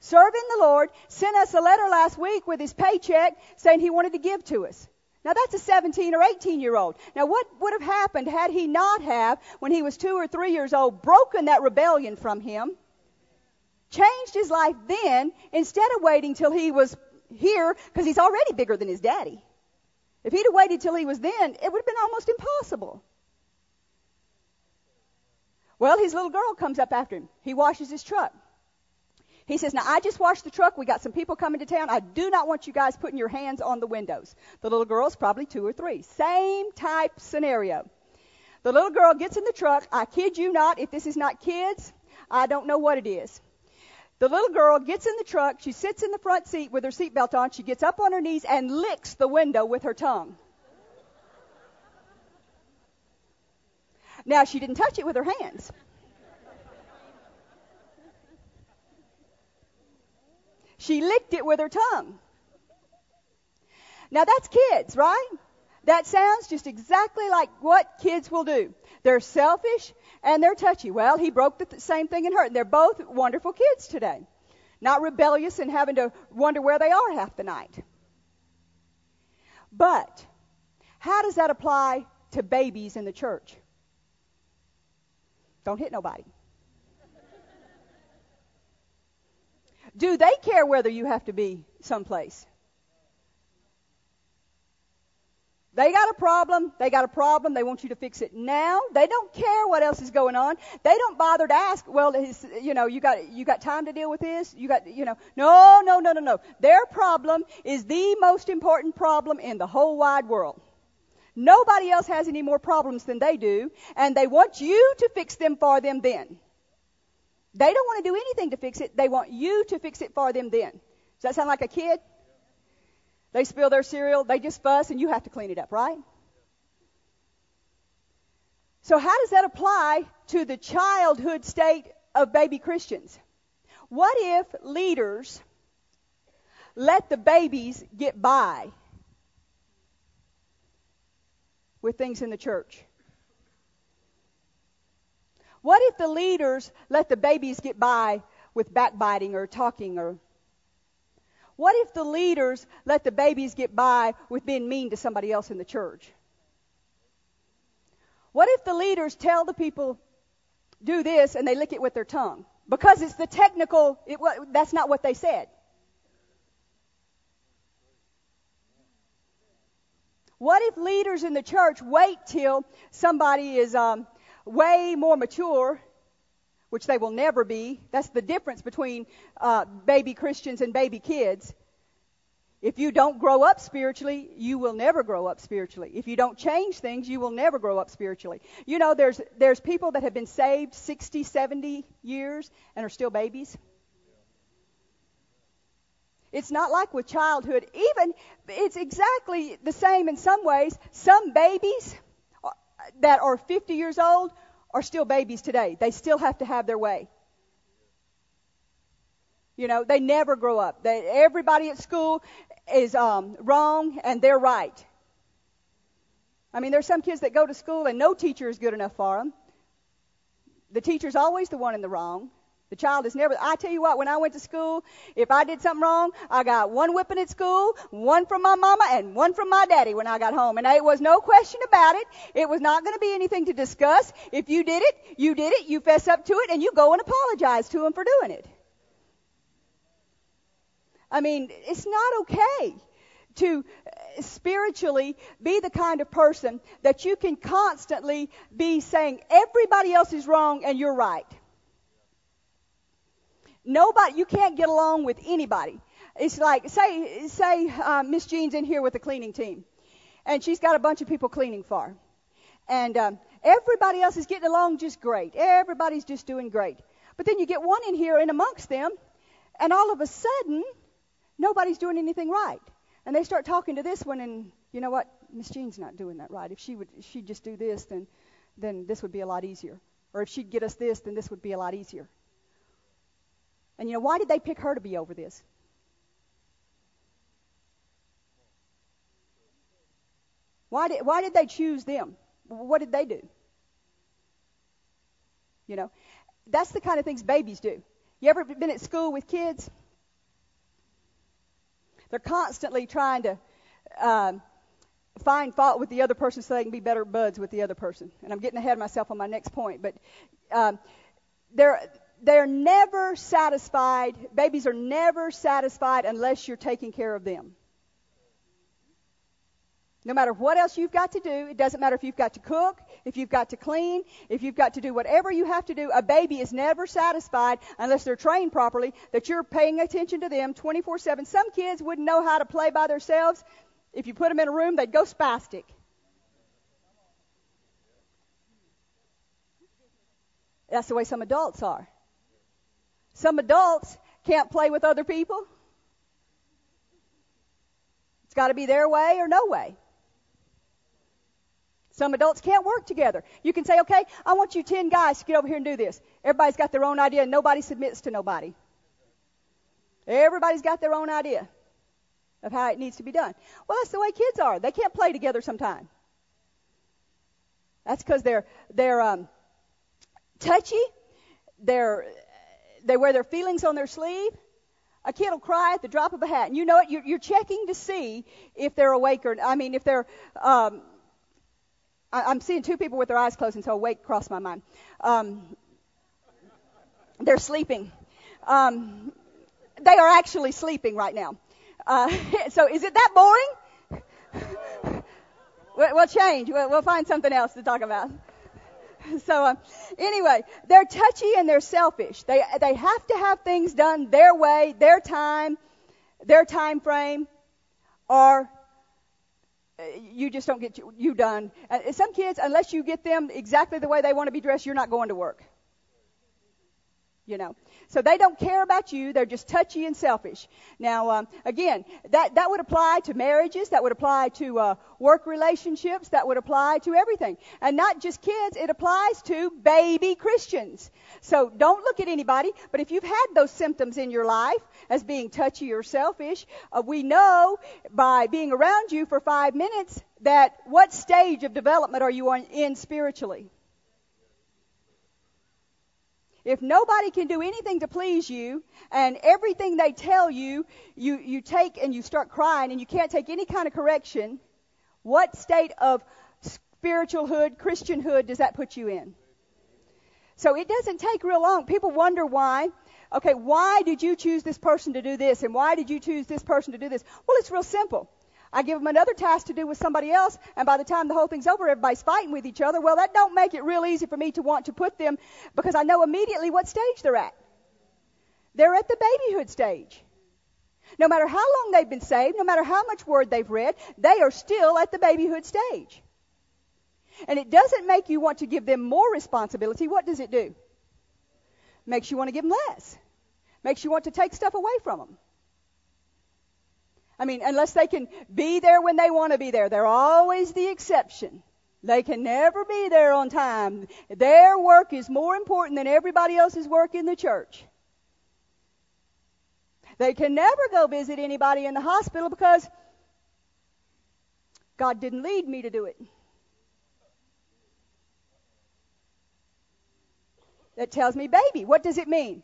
serving the Lord, sent us a letter last week with his paycheck saying he wanted to give to us. Now that's a 17 or 18 year old. Now what would have happened had he not have, when he was two or three years old, broken that rebellion from him, changed his life then, instead of waiting till he was here, because he's already bigger than his daddy. If he'd have waited till he was then, it would have been almost impossible. Well, his little girl comes up after him. He washes his truck. He says, Now I just washed the truck. We got some people coming to town. I do not want you guys putting your hands on the windows. The little girl's probably two or three. Same type scenario. The little girl gets in the truck. I kid you not, if this is not kids, I don't know what it is. The little girl gets in the truck. She sits in the front seat with her seatbelt on. She gets up on her knees and licks the window with her tongue. Now, she didn't touch it with her hands. She licked it with her tongue. Now that's kids, right? That sounds just exactly like what kids will do. They're selfish and they're touchy. Well, he broke the th- same thing in her. And they're both wonderful kids today. Not rebellious and having to wonder where they are half the night. But how does that apply to babies in the church? Don't hit nobody. Do they care whether you have to be someplace? They got a problem. They got a problem. They want you to fix it now. They don't care what else is going on. They don't bother to ask. Well, you know, you got you got time to deal with this. You got, you know, no, no, no, no, no. Their problem is the most important problem in the whole wide world. Nobody else has any more problems than they do, and they want you to fix them for them then. They don't want to do anything to fix it. They want you to fix it for them then. Does that sound like a kid? They spill their cereal, they just fuss, and you have to clean it up, right? So, how does that apply to the childhood state of baby Christians? What if leaders let the babies get by with things in the church? What if the leaders let the babies get by with backbiting or talking or what if the leaders let the babies get by with being mean to somebody else in the church? What if the leaders tell the people, do this, and they lick it with their tongue? Because it's the technical, it, that's not what they said. What if leaders in the church wait till somebody is um, way more mature, which they will never be. That's the difference between uh, baby Christians and baby kids. If you don't grow up spiritually, you will never grow up spiritually. If you don't change things, you will never grow up spiritually. You know, there's there's people that have been saved 60, 70 years and are still babies. It's not like with childhood. Even it's exactly the same in some ways. Some babies that are 50 years old are still babies today. They still have to have their way. You know, they never grow up. They, everybody at school is um, wrong and they're right. I mean, there's some kids that go to school and no teacher is good enough for them. The teacher's always the one in the wrong. The child is never, I tell you what, when I went to school, if I did something wrong, I got one whipping at school, one from my mama, and one from my daddy when I got home. And it was no question about it. It was not going to be anything to discuss. If you did it, you did it, you fess up to it, and you go and apologize to them for doing it. I mean, it's not okay to uh, spiritually be the kind of person that you can constantly be saying everybody else is wrong and you're right. Nobody, you can't get along with anybody. It's like, say, say, uh, Miss Jean's in here with the cleaning team, and she's got a bunch of people cleaning for her. And um, everybody else is getting along just great. Everybody's just doing great. But then you get one in here in amongst them, and all of a sudden, nobody's doing anything right. And they start talking to this one, and you know what? Miss Jean's not doing that right. If she would, if she'd just do this, then, then this would be a lot easier. Or if she'd get us this, then this would be a lot easier. And you know, why did they pick her to be over this? Why did, why did they choose them? What did they do? You know, that's the kind of things babies do. You ever been at school with kids? They're constantly trying to um, find fault with the other person so they can be better buds with the other person. And I'm getting ahead of myself on my next point, but um, they're they're never satisfied. Babies are never satisfied unless you're taking care of them. No matter what else you've got to do, it doesn't matter if you've got to cook, if you've got to clean, if you've got to do whatever you have to do. A baby is never satisfied unless they're trained properly, that you're paying attention to them 24 7. Some kids wouldn't know how to play by themselves. If you put them in a room, they'd go spastic. That's the way some adults are. Some adults can't play with other people. It's got to be their way or no way. Some adults can't work together. You can say, okay, I want you 10 guys to get over here and do this. Everybody's got their own idea and nobody submits to nobody. Everybody's got their own idea of how it needs to be done. Well, that's the way kids are. They can't play together sometimes. That's because they're, they're, um, touchy. They're, they wear their feelings on their sleeve. A kid will cry at the drop of a hat. And you know what? You're, you're checking to see if they're awake or, I mean, if they're, um, I, am seeing two people with their eyes closed, and so awake crossed my mind. Um, they're sleeping. Um, they are actually sleeping right now. Uh, so is it that boring? we'll change. We'll find something else to talk about. So uh, anyway, they're touchy and they're selfish. They they have to have things done their way, their time, their time frame, or you just don't get you, you done. Uh, some kids, unless you get them exactly the way they want to be dressed, you're not going to work. You know. So they don't care about you. They're just touchy and selfish. Now, um, again, that, that would apply to marriages. That would apply to uh, work relationships. That would apply to everything. And not just kids. It applies to baby Christians. So don't look at anybody. But if you've had those symptoms in your life as being touchy or selfish, uh, we know by being around you for five minutes that what stage of development are you on, in spiritually? If nobody can do anything to please you and everything they tell you, you, you take and you start crying and you can't take any kind of correction, what state of spiritualhood, Christianhood does that put you in? So it doesn't take real long. People wonder why. Okay, why did you choose this person to do this and why did you choose this person to do this? Well, it's real simple. I give them another task to do with somebody else, and by the time the whole thing's over, everybody's fighting with each other. Well, that don't make it real easy for me to want to put them because I know immediately what stage they're at. They're at the babyhood stage. No matter how long they've been saved, no matter how much word they've read, they are still at the babyhood stage. And it doesn't make you want to give them more responsibility. What does it do? Makes you want to give them less. Makes you want to take stuff away from them. I mean, unless they can be there when they want to be there. They're always the exception. They can never be there on time. Their work is more important than everybody else's work in the church. They can never go visit anybody in the hospital because God didn't lead me to do it. That tells me baby. What does it mean?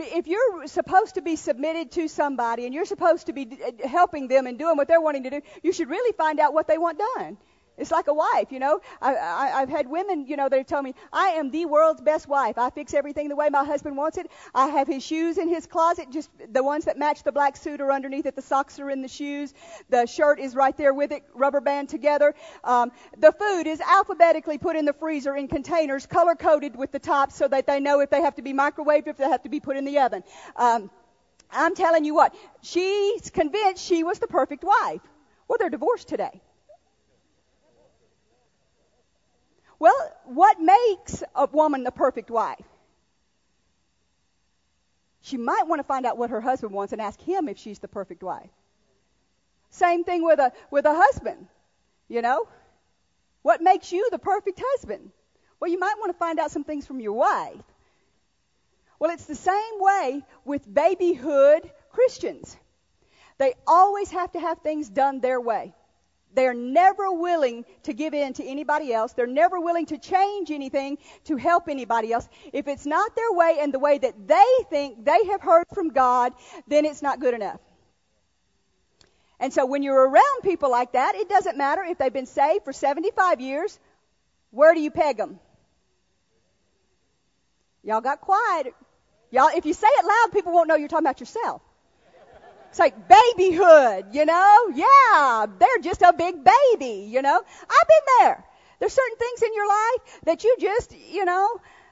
If you're supposed to be submitted to somebody and you're supposed to be helping them and doing what they're wanting to do, you should really find out what they want done. It's like a wife, you know. I, I, I've had women, you know, they tell me, I am the world's best wife. I fix everything the way my husband wants it. I have his shoes in his closet, just the ones that match the black suit are underneath it. The socks are in the shoes. The shirt is right there with it, rubber band together. Um, the food is alphabetically put in the freezer in containers, color coded with the tops so that they know if they have to be microwaved, if they have to be put in the oven. Um, I'm telling you what, she's convinced she was the perfect wife. Well, they're divorced today. Well, what makes a woman the perfect wife? She might want to find out what her husband wants and ask him if she's the perfect wife. Same thing with a with a husband. You know? What makes you the perfect husband? Well, you might want to find out some things from your wife. Well, it's the same way with babyhood Christians. They always have to have things done their way. They're never willing to give in to anybody else. They're never willing to change anything to help anybody else. If it's not their way and the way that they think they have heard from God, then it's not good enough. And so when you're around people like that, it doesn't matter if they've been saved for 75 years. Where do you peg them? Y'all got quiet. Y'all, if you say it loud, people won't know you're talking about yourself. It's like babyhood, you know? Yeah, they're just a big baby, you know? I've been there. There's certain things in your life that you just, you know,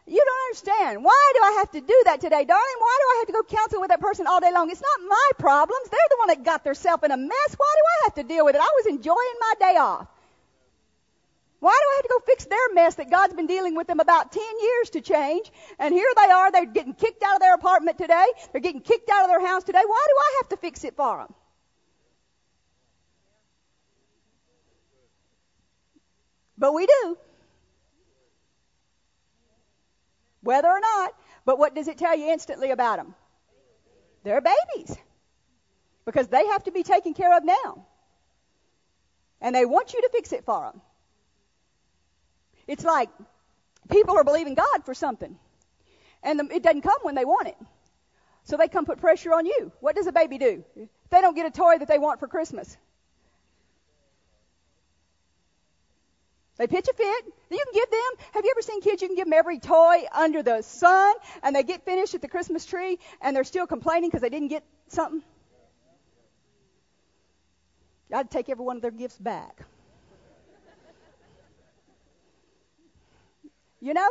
you don't understand. Why do I have to do that today, darling? Why do I have to go counsel with that person all day long? It's not my problems. They're the one that got themselves in a mess. Why do I have to deal with it? I was enjoying my day off. Why do I have to go fix their mess that God's been dealing with them about 10 years to change? And here they are, they're getting kicked out of their apartment today. They're getting kicked out of their house today. Why do I have to fix it for them? But we do. Whether or not. But what does it tell you instantly about them? They're babies. Because they have to be taken care of now. And they want you to fix it for them. It's like people are believing God for something, and the, it doesn't come when they want it. So they come put pressure on you. What does a baby do? If they don't get a toy that they want for Christmas, They pitch a fit. You can give them. Have you ever seen kids? You can give them every toy under the sun, and they get finished at the Christmas tree, and they're still complaining because they didn't get something. I'd take every one of their gifts back. You know?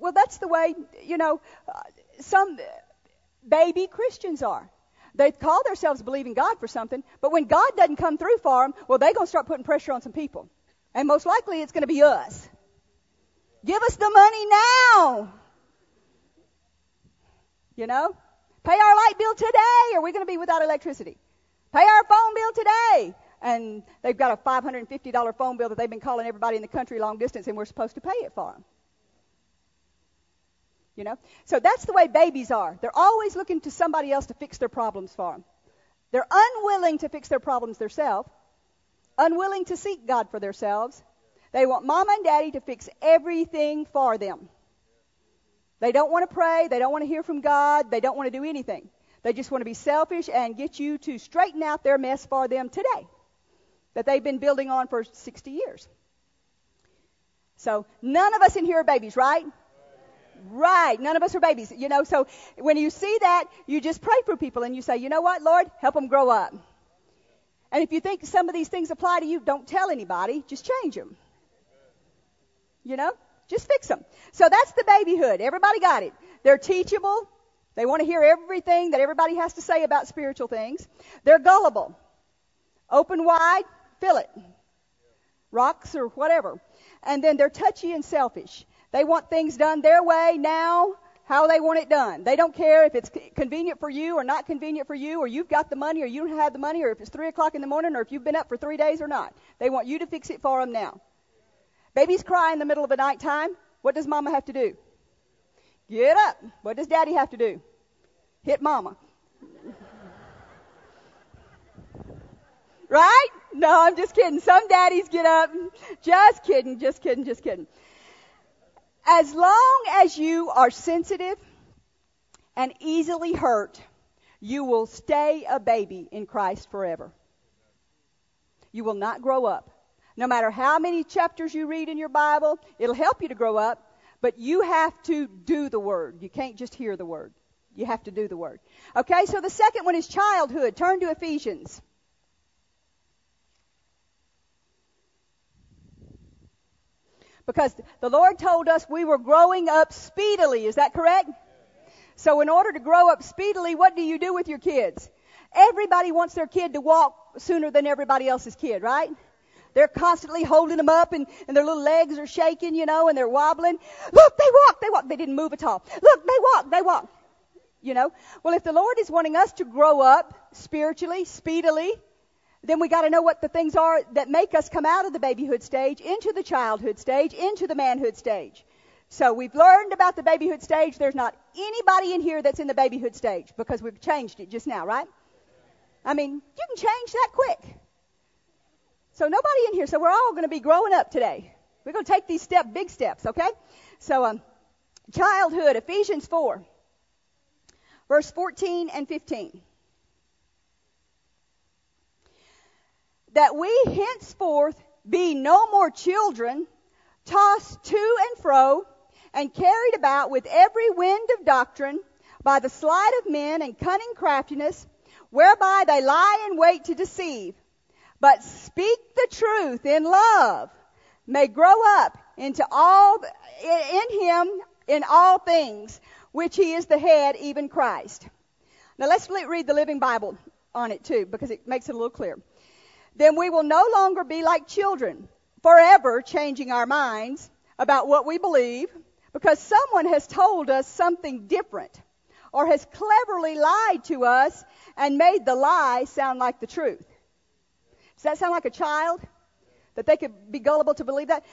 Well, that's the way, you know, uh, some baby Christians are. They call themselves believing God for something, but when God doesn't come through for them, well, they're going to start putting pressure on some people. And most likely it's going to be us. Give us the money now. You know? Pay our light bill today or we're going to be without electricity. Pay our phone bill today. And they've got a $550 phone bill that they've been calling everybody in the country long distance and we're supposed to pay it for them. You know? So that's the way babies are. They're always looking to somebody else to fix their problems for them. They're unwilling to fix their problems themselves, unwilling to seek God for themselves. They want mama and daddy to fix everything for them. They don't want to pray. They don't want to hear from God. They don't want to do anything. They just want to be selfish and get you to straighten out their mess for them today that they've been building on for 60 years. So none of us in here are babies, right? Right. None of us are babies. You know, so when you see that, you just pray for people and you say, you know what, Lord, help them grow up. And if you think some of these things apply to you, don't tell anybody. Just change them. You know? Just fix them. So that's the babyhood. Everybody got it. They're teachable. They want to hear everything that everybody has to say about spiritual things. They're gullible. Open wide, fill it. Rocks or whatever. And then they're touchy and selfish. They want things done their way now, how they want it done. They don't care if it's convenient for you or not convenient for you, or you've got the money or you don't have the money, or if it's three o'clock in the morning, or if you've been up for three days or not. They want you to fix it for them now. Babies cry in the middle of the night time. What does mama have to do? Get up. What does daddy have to do? Hit mama. right? No, I'm just kidding. Some daddies get up. Just kidding, just kidding, just kidding. As long as you are sensitive and easily hurt, you will stay a baby in Christ forever. You will not grow up. No matter how many chapters you read in your Bible, it'll help you to grow up, but you have to do the Word. You can't just hear the Word. You have to do the Word. Okay, so the second one is childhood. Turn to Ephesians. Because the Lord told us we were growing up speedily. Is that correct? So in order to grow up speedily, what do you do with your kids? Everybody wants their kid to walk sooner than everybody else's kid, right? They're constantly holding them up and, and their little legs are shaking, you know, and they're wobbling. Look, they walk, they walk. They didn't move at all. Look, they walk, they walk. You know? Well, if the Lord is wanting us to grow up spiritually, speedily, then we got to know what the things are that make us come out of the babyhood stage into the childhood stage, into the manhood stage. So we've learned about the babyhood stage. There's not anybody in here that's in the babyhood stage because we've changed it just now, right? I mean, you can change that quick. So nobody in here. So we're all going to be growing up today. We're going to take these step, big steps, okay? So, um, childhood, Ephesians 4, verse 14 and 15. That we henceforth be no more children, tossed to and fro, and carried about with every wind of doctrine by the sleight of men and cunning craftiness, whereby they lie in wait to deceive, but speak the truth in love, may grow up into all, in him, in all things, which he is the head, even Christ. Now let's read the Living Bible on it too, because it makes it a little clear. Then we will no longer be like children, forever changing our minds about what we believe, because someone has told us something different, or has cleverly lied to us and made the lie sound like the truth. Does that sound like a child? That they could be gullible to believe that?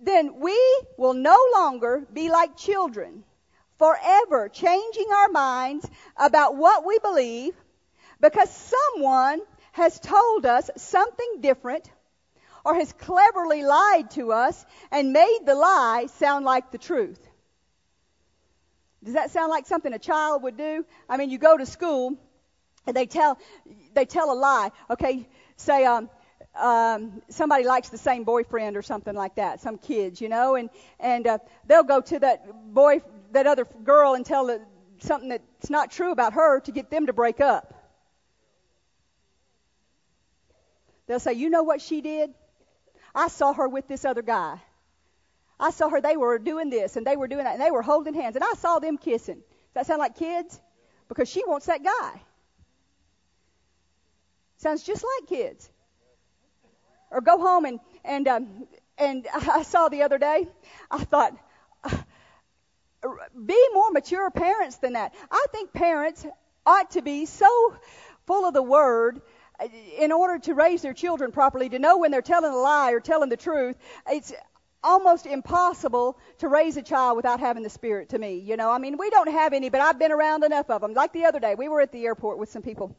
Then we will no longer be like children, forever changing our minds about what we believe because someone has told us something different or has cleverly lied to us and made the lie sound like the truth. Does that sound like something a child would do? I mean, you go to school and they tell they tell a lie. Okay, say um, um, somebody likes the same boyfriend or something like that. Some kids, you know, and and uh, they'll go to that boy, that other girl, and tell the, something that's not true about her to get them to break up. They'll say, You know what she did? I saw her with this other guy. I saw her, they were doing this and they were doing that and they were holding hands and I saw them kissing. Does that sound like kids? Because she wants that guy. Sounds just like kids. Or go home and, and, um, and I saw the other day, I thought, be more mature parents than that. I think parents ought to be so full of the word in order to raise their children properly, to know when they're telling a lie or telling the truth, it's almost impossible to raise a child without having the spirit to me. You know, I mean, we don't have any, but I've been around enough of them. Like the other day, we were at the airport with some people.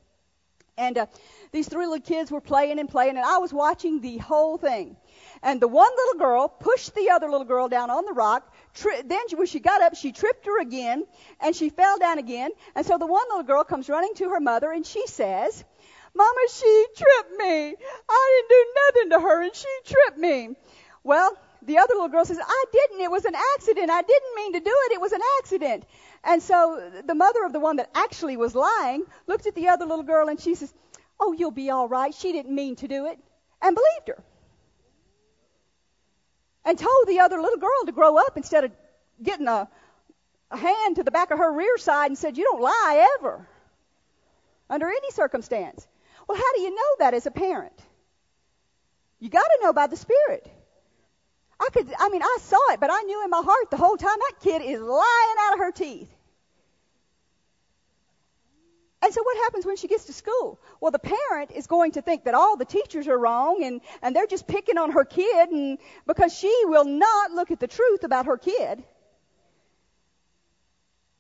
And uh, these three little kids were playing and playing, and I was watching the whole thing. And the one little girl pushed the other little girl down on the rock. Tri- then when she got up, she tripped her again, and she fell down again. And so the one little girl comes running to her mother, and she says, Mama, she tripped me. I didn't do nothing to her and she tripped me. Well, the other little girl says, I didn't. It was an accident. I didn't mean to do it. It was an accident. And so the mother of the one that actually was lying looked at the other little girl and she says, Oh, you'll be all right. She didn't mean to do it. And believed her. And told the other little girl to grow up instead of getting a, a hand to the back of her rear side and said, You don't lie ever. Under any circumstance. Well, how do you know that as a parent? You got to know by the Spirit. I could, I mean, I saw it, but I knew in my heart the whole time that kid is lying out of her teeth. And so what happens when she gets to school? Well, the parent is going to think that all the teachers are wrong and, and they're just picking on her kid and because she will not look at the truth about her kid.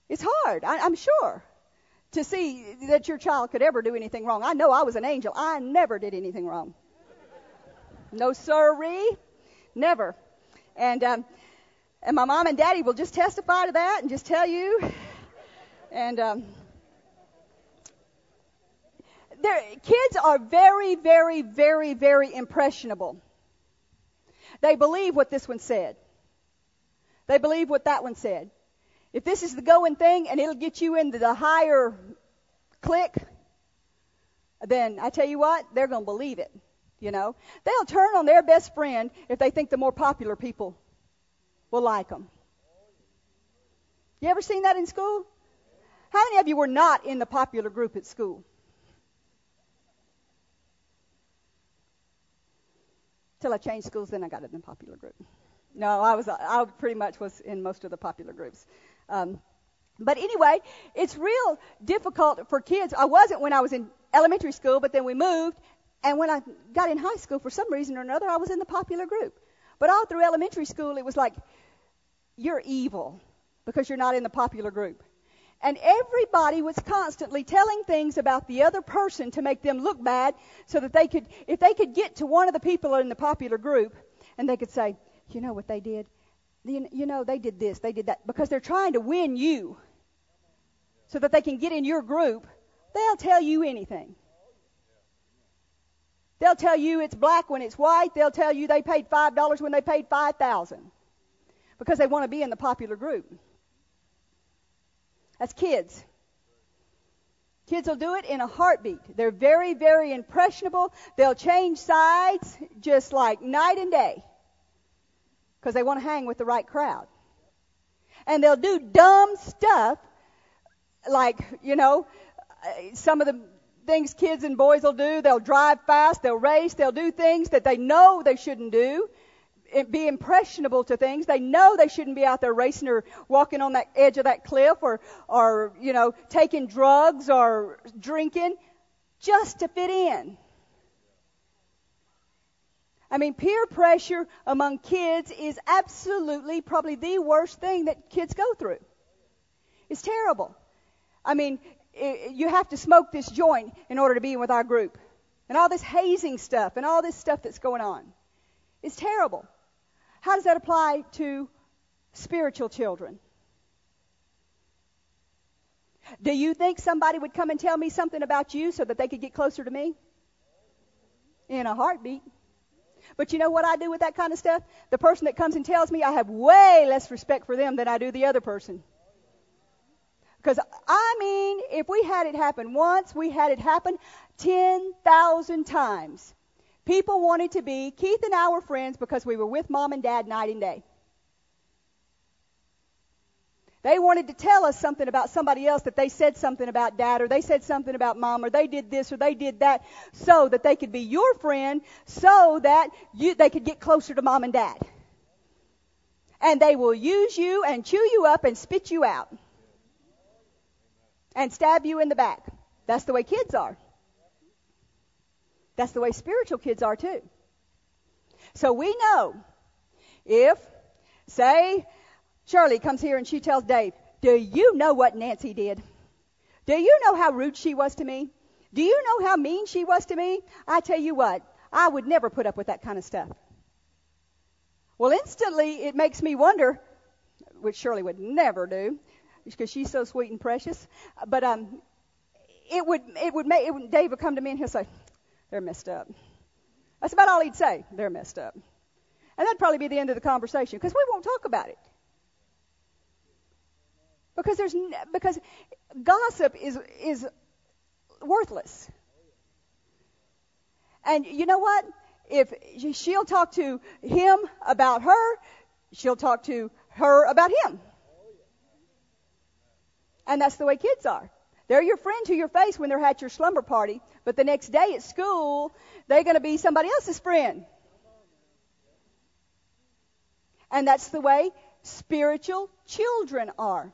It's hard, I, I'm sure to see that your child could ever do anything wrong. I know I was an angel. I never did anything wrong. No sirree, never. And um, and my mom and daddy will just testify to that and just tell you. And um, their kids are very, very, very, very impressionable. They believe what this one said. They believe what that one said. If this is the going thing and it'll get you into the higher clique, then I tell you what, they're going to believe it. You know, they'll turn on their best friend if they think the more popular people will like them. You ever seen that in school? How many of you were not in the popular group at school? Till I changed schools, then I got in the popular group. No, I was I pretty much was in most of the popular groups. Um, but anyway, it's real difficult for kids. I wasn't when I was in elementary school, but then we moved, and when I got in high school, for some reason or another, I was in the popular group. But all through elementary school, it was like, you're evil because you're not in the popular group. And everybody was constantly telling things about the other person to make them look bad so that they could, if they could get to one of the people in the popular group and they could say, you know what they did? You know, they did this, they did that, because they're trying to win you so that they can get in your group, they'll tell you anything. They'll tell you it's black when it's white. They'll tell you they paid five dollars when they paid five thousand. Because they want to be in the popular group. That's kids. Kids will do it in a heartbeat. They're very, very impressionable. They'll change sides just like night and day because they want to hang with the right crowd. And they'll do dumb stuff like, you know, some of the things kids and boys will do. They'll drive fast, they'll race, they'll do things that they know they shouldn't do be impressionable to things. They know they shouldn't be out there racing or walking on that edge of that cliff or, or, you know, taking drugs or drinking just to fit in. I mean, peer pressure among kids is absolutely probably the worst thing that kids go through. It's terrible. I mean, you have to smoke this joint in order to be with our group. And all this hazing stuff and all this stuff that's going on. It's terrible. How does that apply to spiritual children? Do you think somebody would come and tell me something about you so that they could get closer to me? In a heartbeat. But you know what I do with that kind of stuff? The person that comes and tells me, I have way less respect for them than I do the other person. Because, I mean, if we had it happen once, we had it happen 10,000 times. People wanted to be, Keith and I were friends because we were with mom and dad night and day. They wanted to tell us something about somebody else that they said something about dad or they said something about mom or they did this or they did that so that they could be your friend so that you, they could get closer to mom and dad. And they will use you and chew you up and spit you out and stab you in the back. That's the way kids are. That's the way spiritual kids are too. So we know if, say, Shirley comes here and she tells Dave, Do you know what Nancy did? Do you know how rude she was to me? Do you know how mean she was to me? I tell you what, I would never put up with that kind of stuff. Well, instantly it makes me wonder, which Shirley would never do, because she's so sweet and precious. But um, it would it would make it would, Dave would come to me and he'll say, they're messed up. That's about all he'd say. They're messed up. And that'd probably be the end of the conversation because we won't talk about it. Because there's because gossip is is worthless. And you know what? If she'll talk to him about her, she'll talk to her about him. And that's the way kids are. They're your friend to your face when they're at your slumber party, but the next day at school, they're going to be somebody else's friend. And that's the way spiritual children are.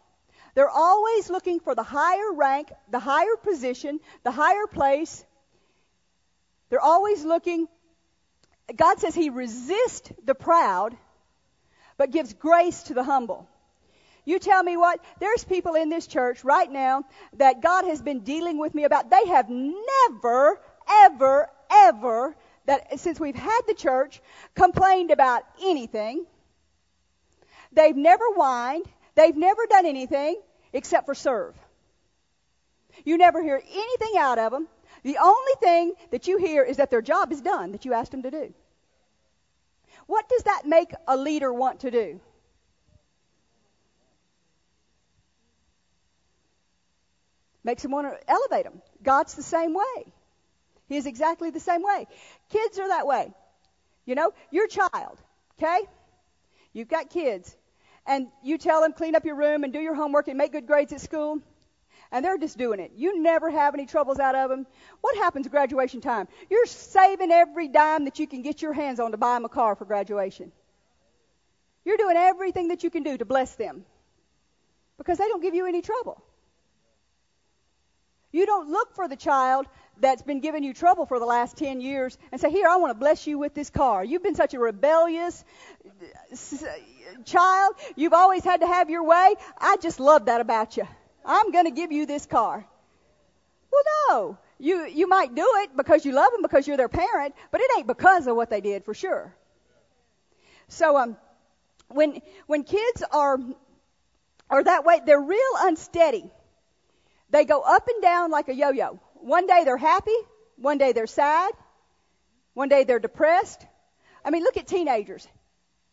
They're always looking for the higher rank, the higher position, the higher place. They're always looking. God says He resists the proud, but gives grace to the humble. You tell me what? There's people in this church right now that God has been dealing with me about. They have never, ever, ever, that since we've had the church, complained about anything. They've never whined. They've never done anything except for serve. You never hear anything out of them. The only thing that you hear is that their job is done that you asked them to do. What does that make a leader want to do? Makes him want to elevate them. God's the same way. He is exactly the same way. Kids are that way. You know, your child, okay? You've got kids, and you tell them clean up your room and do your homework and make good grades at school, and they're just doing it. You never have any troubles out of them. What happens at graduation time? You're saving every dime that you can get your hands on to buy them a car for graduation. You're doing everything that you can do to bless them because they don't give you any trouble. You don't look for the child that's been giving you trouble for the last 10 years and say, Here, I want to bless you with this car. You've been such a rebellious child. You've always had to have your way. I just love that about you. I'm going to give you this car. Well, no. You, you might do it because you love them because you're their parent, but it ain't because of what they did for sure. So, um, when, when kids are, are that way, they're real unsteady. They go up and down like a yo-yo. One day they're happy, one day they're sad, one day they're depressed. I mean, look at teenagers.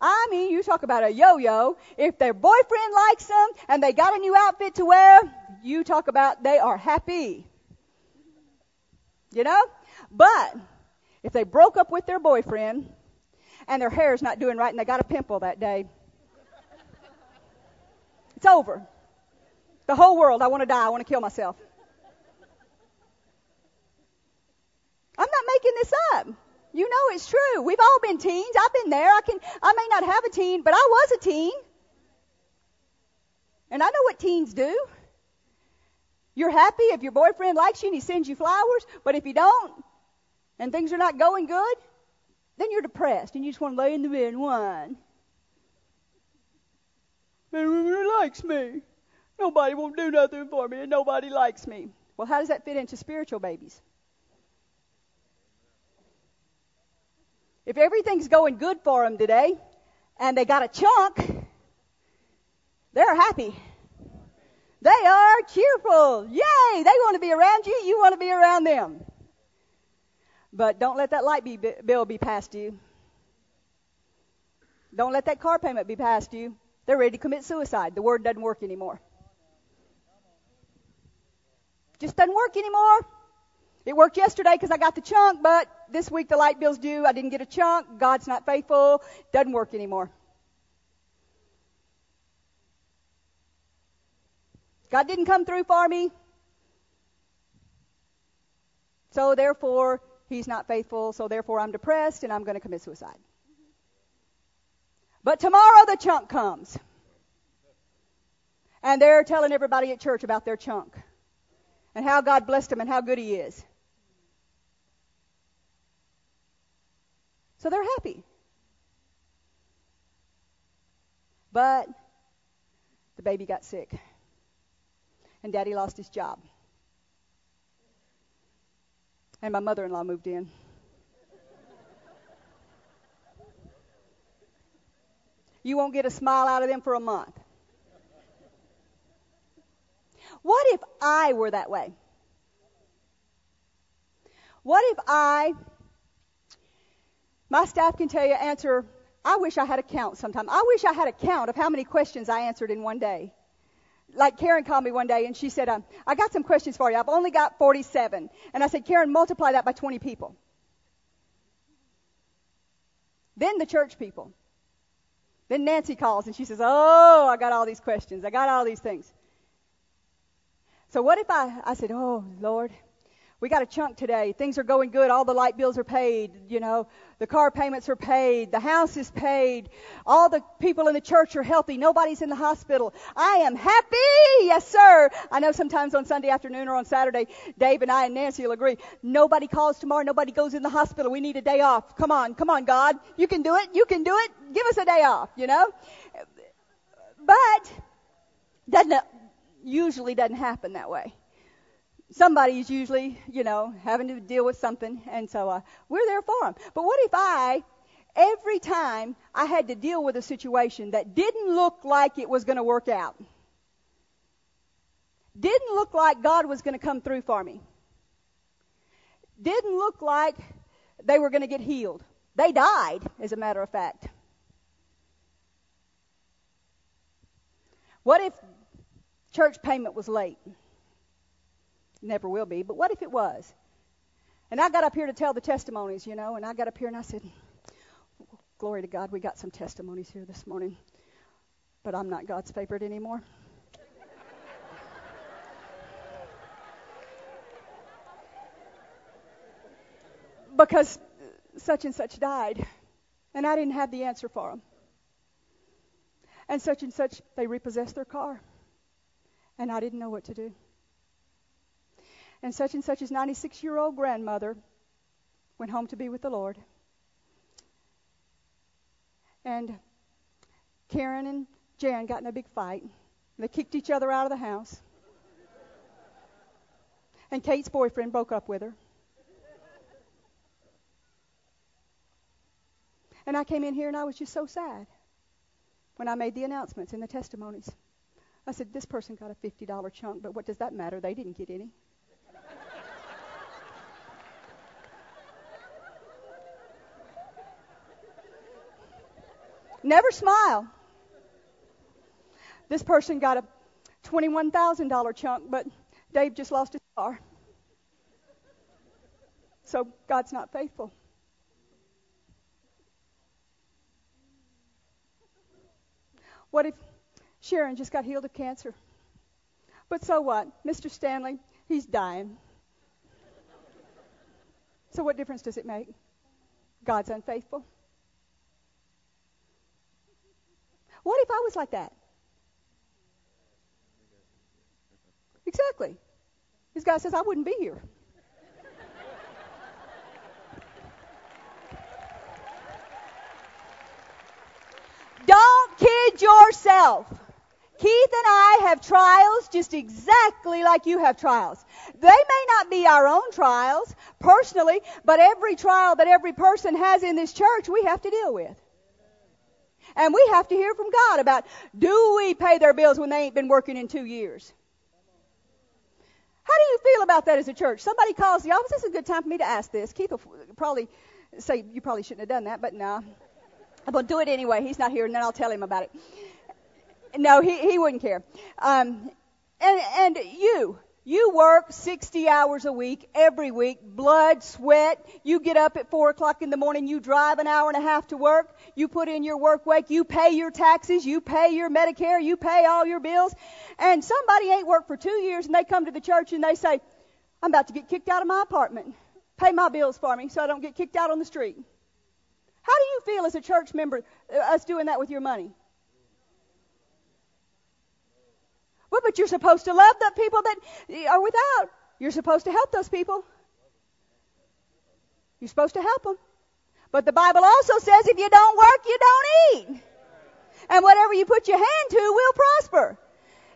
I mean, you talk about a yo-yo. If their boyfriend likes them and they got a new outfit to wear, you talk about they are happy. You know? But if they broke up with their boyfriend and their hair is not doing right and they got a pimple that day, it's over. The whole world, I want to die. I want to kill myself. I'm not making this up. You know it's true. We've all been teens. I've been there. I can I may not have a teen, but I was a teen. And I know what teens do. You're happy if your boyfriend likes you and he sends you flowers, but if you don't and things are not going good, then you're depressed and you just want to lay in the bed and whine. Nobody likes me. Nobody won't do nothing for me and nobody likes me. Well, how does that fit into spiritual babies? If everything's going good for them today and they got a chunk, they're happy. They are cheerful. Yay! They want to be around you. You want to be around them. But don't let that light be, bill be past you. Don't let that car payment be past you. They're ready to commit suicide. The word doesn't work anymore. Just doesn't work anymore. It worked yesterday because I got the chunk, but this week the light bill's due. I didn't get a chunk. God's not faithful. Doesn't work anymore. God didn't come through for me. So therefore, he's not faithful. So therefore, I'm depressed and I'm going to commit suicide. But tomorrow the chunk comes. And they're telling everybody at church about their chunk and how God blessed them and how good he is. So they're happy. But the baby got sick. And daddy lost his job. And my mother in law moved in. You won't get a smile out of them for a month. What if I were that way? What if I my staff can tell you, answer, I wish I had a count sometime. I wish I had a count of how many questions I answered in one day. Like Karen called me one day and she said, um, I got some questions for you. I've only got 47. And I said, Karen, multiply that by 20 people. Then the church people. Then Nancy calls and she says, Oh, I got all these questions. I got all these things. So what if I, I said, Oh, Lord, we got a chunk today. Things are going good. All the light bills are paid. You know, the car payments are paid. The house is paid. All the people in the church are healthy. Nobody's in the hospital. I am happy. Yes, sir. I know sometimes on Sunday afternoon or on Saturday, Dave and I and Nancy will agree. Nobody calls tomorrow. Nobody goes in the hospital. We need a day off. Come on. Come on, God. You can do it. You can do it. Give us a day off, you know? But, doesn't, usually doesn't happen that way somebody's usually, you know, having to deal with something, and so uh, we're there for them. But what if I, every time I had to deal with a situation that didn't look like it was going to work out, didn't look like God was going to come through for me, didn't look like they were going to get healed. They died, as a matter of fact. What if church payment was late? Never will be, but what if it was? And I got up here to tell the testimonies, you know, and I got up here and I said, Glory to God, we got some testimonies here this morning, but I'm not God's favorite anymore. because such and such died, and I didn't have the answer for them. And such and such, they repossessed their car, and I didn't know what to do and such and such such's 96 year old grandmother went home to be with the Lord. And Karen and Jan got in a big fight. They kicked each other out of the house. And Kate's boyfriend broke up with her. And I came in here and I was just so sad when I made the announcements and the testimonies. I said, This person got a $50 chunk, but what does that matter? They didn't get any. Never smile. This person got a $21,000 chunk, but Dave just lost his car. So God's not faithful. What if Sharon just got healed of cancer? But so what? Mr. Stanley, he's dying. So what difference does it make? God's unfaithful. What if I was like that? Exactly. This guy says I wouldn't be here. Don't kid yourself. Keith and I have trials just exactly like you have trials. They may not be our own trials personally, but every trial that every person has in this church we have to deal with. And we have to hear from God about do we pay their bills when they ain't been working in two years? How do you feel about that as a church? Somebody calls the office. This is a good time for me to ask this. Keith will probably say you probably shouldn't have done that, but no. I'm going to do it anyway. He's not here, and then I'll tell him about it. No, he, he wouldn't care. Um, and, and you, you work 60 hours a week, every week, blood, sweat. You get up at 4 o'clock in the morning, you drive an hour and a half to work, you put in your work week, you pay your taxes, you pay your Medicare, you pay all your bills. And somebody ain't worked for two years and they come to the church and they say, I'm about to get kicked out of my apartment. Pay my bills for me so I don't get kicked out on the street. How do you feel as a church member, uh, us doing that with your money? Well, but you're supposed to love the people that are without. You're supposed to help those people. You're supposed to help them. But the Bible also says if you don't work, you don't eat. And whatever you put your hand to will prosper.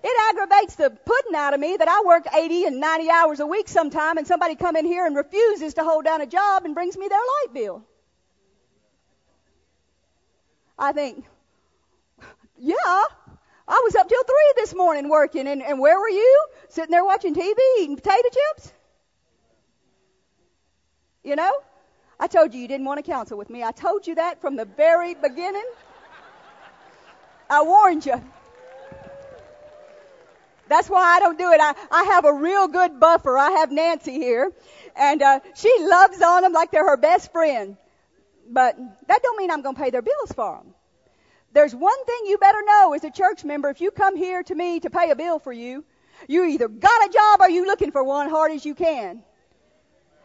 It aggravates the pudding out of me that I work 80 and 90 hours a week sometime and somebody come in here and refuses to hold down a job and brings me their light bill. I think, yeah, I was up till three this morning working, and, and where were you? Sitting there watching TV, eating potato chips? You know? I told you you didn't want to counsel with me. I told you that from the very beginning. I warned you. That's why I don't do it. I, I have a real good buffer. I have Nancy here, and uh, she loves on them like they're her best friend. But that don't mean I'm going to pay their bills for them. There's one thing you better know as a church member. If you come here to me to pay a bill for you, you either got a job or you looking for one hard as you can.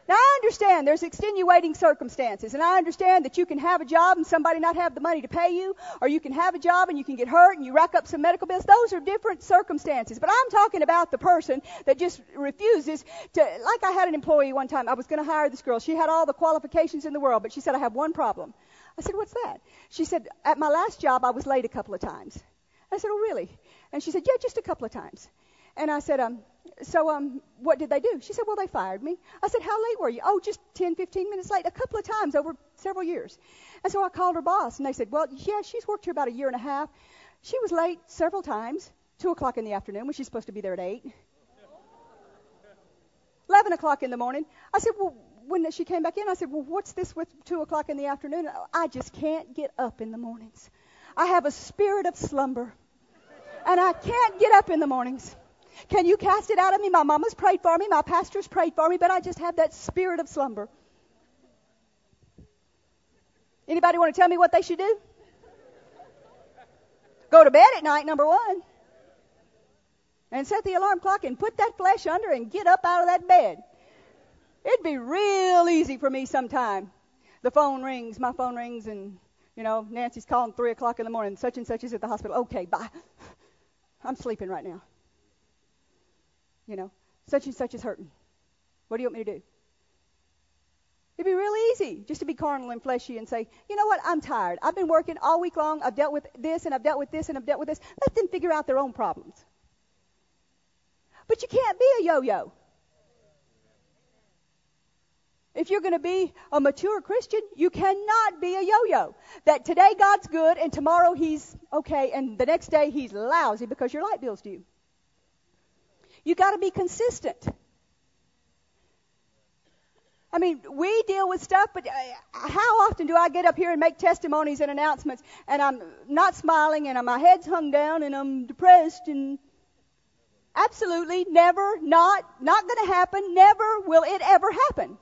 Now I understand there's extenuating circumstances, and I understand that you can have a job and somebody not have the money to pay you, or you can have a job and you can get hurt and you rack up some medical bills. Those are different circumstances. But I'm talking about the person that just refuses to, like I had an employee one time, I was going to hire this girl. She had all the qualifications in the world, but she said, I have one problem. I said, what's that? She said, at my last job, I was late a couple of times. I said, oh, really? And she said, yeah, just a couple of times. And I said, um, so um, what did they do? She said, well, they fired me. I said, how late were you? Oh, just 10, 15 minutes late, a couple of times over several years. And so I called her boss, and they said, well, yeah, she's worked here about a year and a half. She was late several times, 2 o'clock in the afternoon when she's supposed to be there at 8. 11 o'clock in the morning. I said, well, when she came back in, I said, well, what's this with 2 o'clock in the afternoon? I just can't get up in the mornings. I have a spirit of slumber, and I can't get up in the mornings. Can you cast it out of me? My mama's prayed for me, my pastor's prayed for me, but I just have that spirit of slumber. Anybody want to tell me what they should do? Go to bed at night, number one. And set the alarm clock and put that flesh under and get up out of that bed. It'd be real easy for me sometime. The phone rings, my phone rings, and, you know, Nancy's calling 3 o'clock in the morning. Such and such is at the hospital. Okay, bye. I'm sleeping right now. You know, such and such is hurting. What do you want me to do? It'd be real easy just to be carnal and fleshy and say, you know what, I'm tired. I've been working all week long. I've dealt with this and I've dealt with this and I've dealt with this. Let them figure out their own problems. But you can't be a yo-yo. If you're going to be a mature Christian, you cannot be a yo-yo. That today God's good and tomorrow He's okay and the next day He's lousy because your light bill's due. You got to be consistent. I mean, we deal with stuff, but uh, how often do I get up here and make testimonies and announcements and I'm not smiling and my head's hung down and I'm depressed and absolutely never, not, not going to happen, never will it ever happen.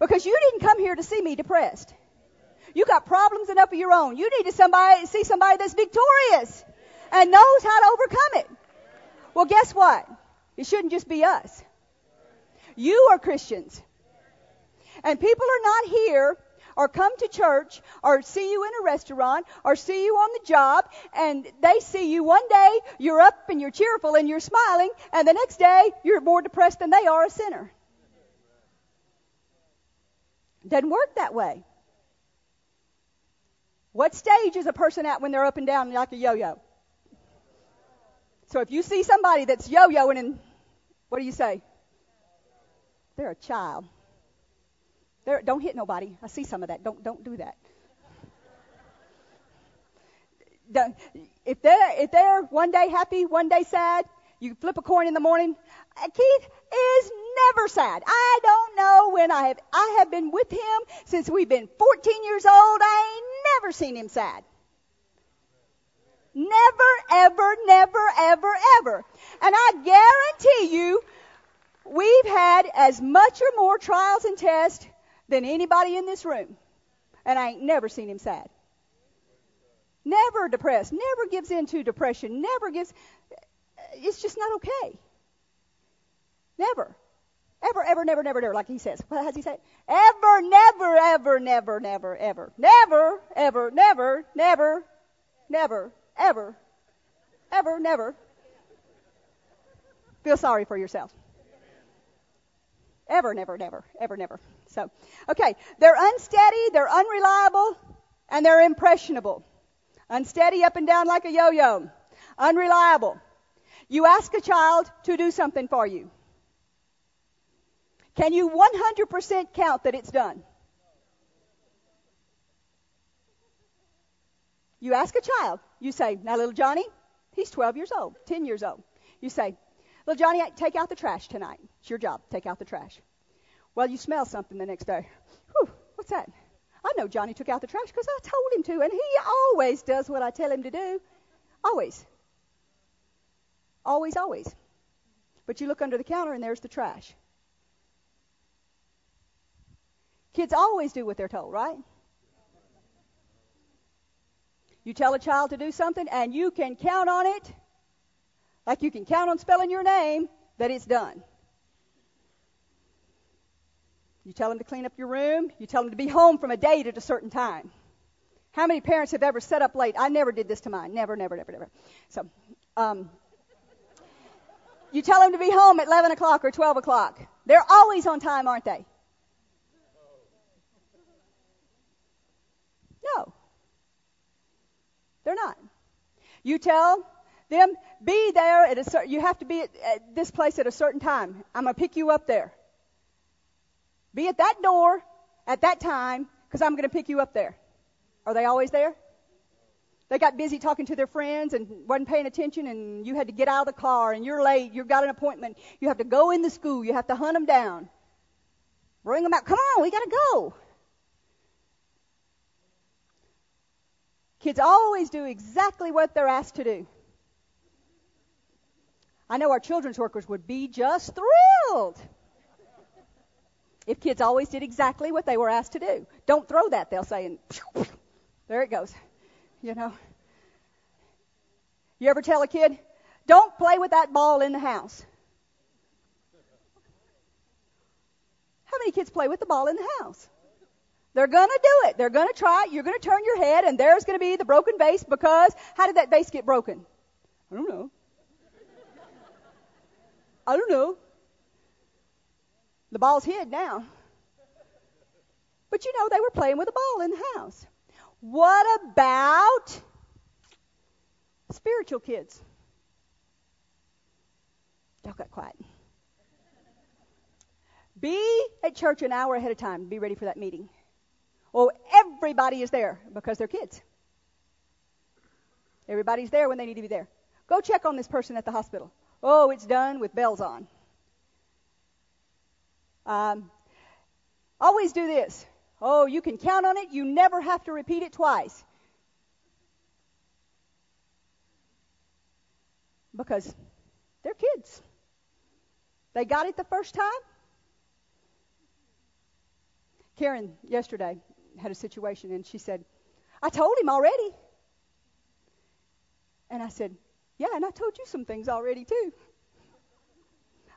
Because you didn't come here to see me depressed. You got problems enough of your own. You need to somebody, see somebody that's victorious and knows how to overcome it. Well, guess what? It shouldn't just be us. You are Christians. And people are not here or come to church or see you in a restaurant or see you on the job and they see you one day, you're up and you're cheerful and you're smiling and the next day you're more depressed than they are a sinner. Doesn't work that way. What stage is a person at when they're up and down like a yo-yo? So if you see somebody that's yo-yoing and what do you say? They're a child. They're, don't hit nobody. I see some of that. Don't don't do that. if they're if they're one day happy, one day sad, you flip a coin in the morning. Uh, Keith is never sad. I don't know when I have I have been with him since we've been 14 years old. I ain't never seen him sad. Never, ever, never, ever, ever. And I guarantee you, we've had as much or more trials and tests than anybody in this room. And I ain't never seen him sad. Never depressed. Never gives in to depression. Never gives. It's just not okay. Never. Ever, ever, never, never, never, like he says. What has he said? Ever, never, ever, never, never, ever. Never, ever, never, never, never, ever, ever, never. Feel sorry for yourself. Ever, never, never, ever, never. So, okay, they're unsteady, they're unreliable, and they're impressionable. Unsteady up and down like a yo-yo. Unreliable. You ask a child to do something for you. Can you 100% count that it's done? You ask a child, you say, now little Johnny, he's 12 years old, 10 years old. You say, little Johnny, take out the trash tonight. It's your job, take out the trash. Well, you smell something the next day. Whew, what's that? I know Johnny took out the trash because I told him to, and he always does what I tell him to do. Always. Always, always. But you look under the counter and there's the trash. Kids always do what they're told, right? You tell a child to do something and you can count on it, like you can count on spelling your name, that it's done. You tell them to clean up your room. You tell them to be home from a date at a certain time. How many parents have ever set up late? I never did this to mine. Never, never, never, never. So, um, you tell them to be home at 11 o'clock or 12 o'clock. They're always on time, aren't they? No. They're not. You tell them, be there at a certain, you have to be at, at this place at a certain time. I'm going to pick you up there. Be at that door at that time because I'm going to pick you up there. Are they always there? They got busy talking to their friends and wasn't paying attention, and you had to get out of the car, and you're late. You've got an appointment. You have to go in the school. You have to hunt them down. Bring them out. Come on, we got to go. Kids always do exactly what they're asked to do. I know our children's workers would be just thrilled if kids always did exactly what they were asked to do. Don't throw that, they'll say, and there it goes. You know. You ever tell a kid, don't play with that ball in the house? How many kids play with the ball in the house? They're gonna do it. They're gonna try. You're gonna turn your head and there's gonna be the broken vase because how did that vase get broken? I don't know. I don't know. The ball's hid now. But you know, they were playing with a ball in the house. What about spiritual kids? Y'all got quiet. Be at church an hour ahead of time. Be ready for that meeting. Oh, everybody is there because they're kids. Everybody's there when they need to be there. Go check on this person at the hospital. Oh, it's done with bells on. Um, always do this. Oh, you can count on it. You never have to repeat it twice. Because they're kids. They got it the first time. Karen yesterday had a situation, and she said, I told him already. And I said, Yeah, and I told you some things already, too.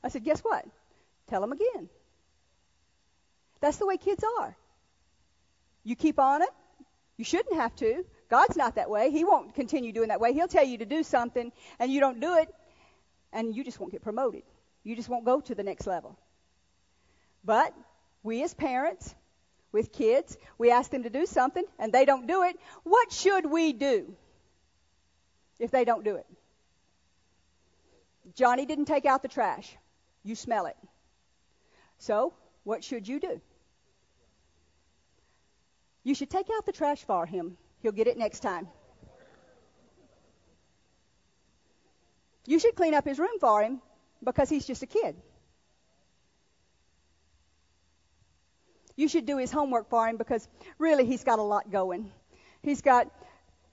I said, Guess what? Tell him again. That's the way kids are. You keep on it. You shouldn't have to. God's not that way. He won't continue doing that way. He'll tell you to do something, and you don't do it, and you just won't get promoted. You just won't go to the next level. But we as parents, with kids, we ask them to do something, and they don't do it. What should we do if they don't do it? Johnny didn't take out the trash. You smell it. So, what should you do? You should take out the trash for him. He'll get it next time. You should clean up his room for him because he's just a kid. You should do his homework for him because really he's got a lot going. He's got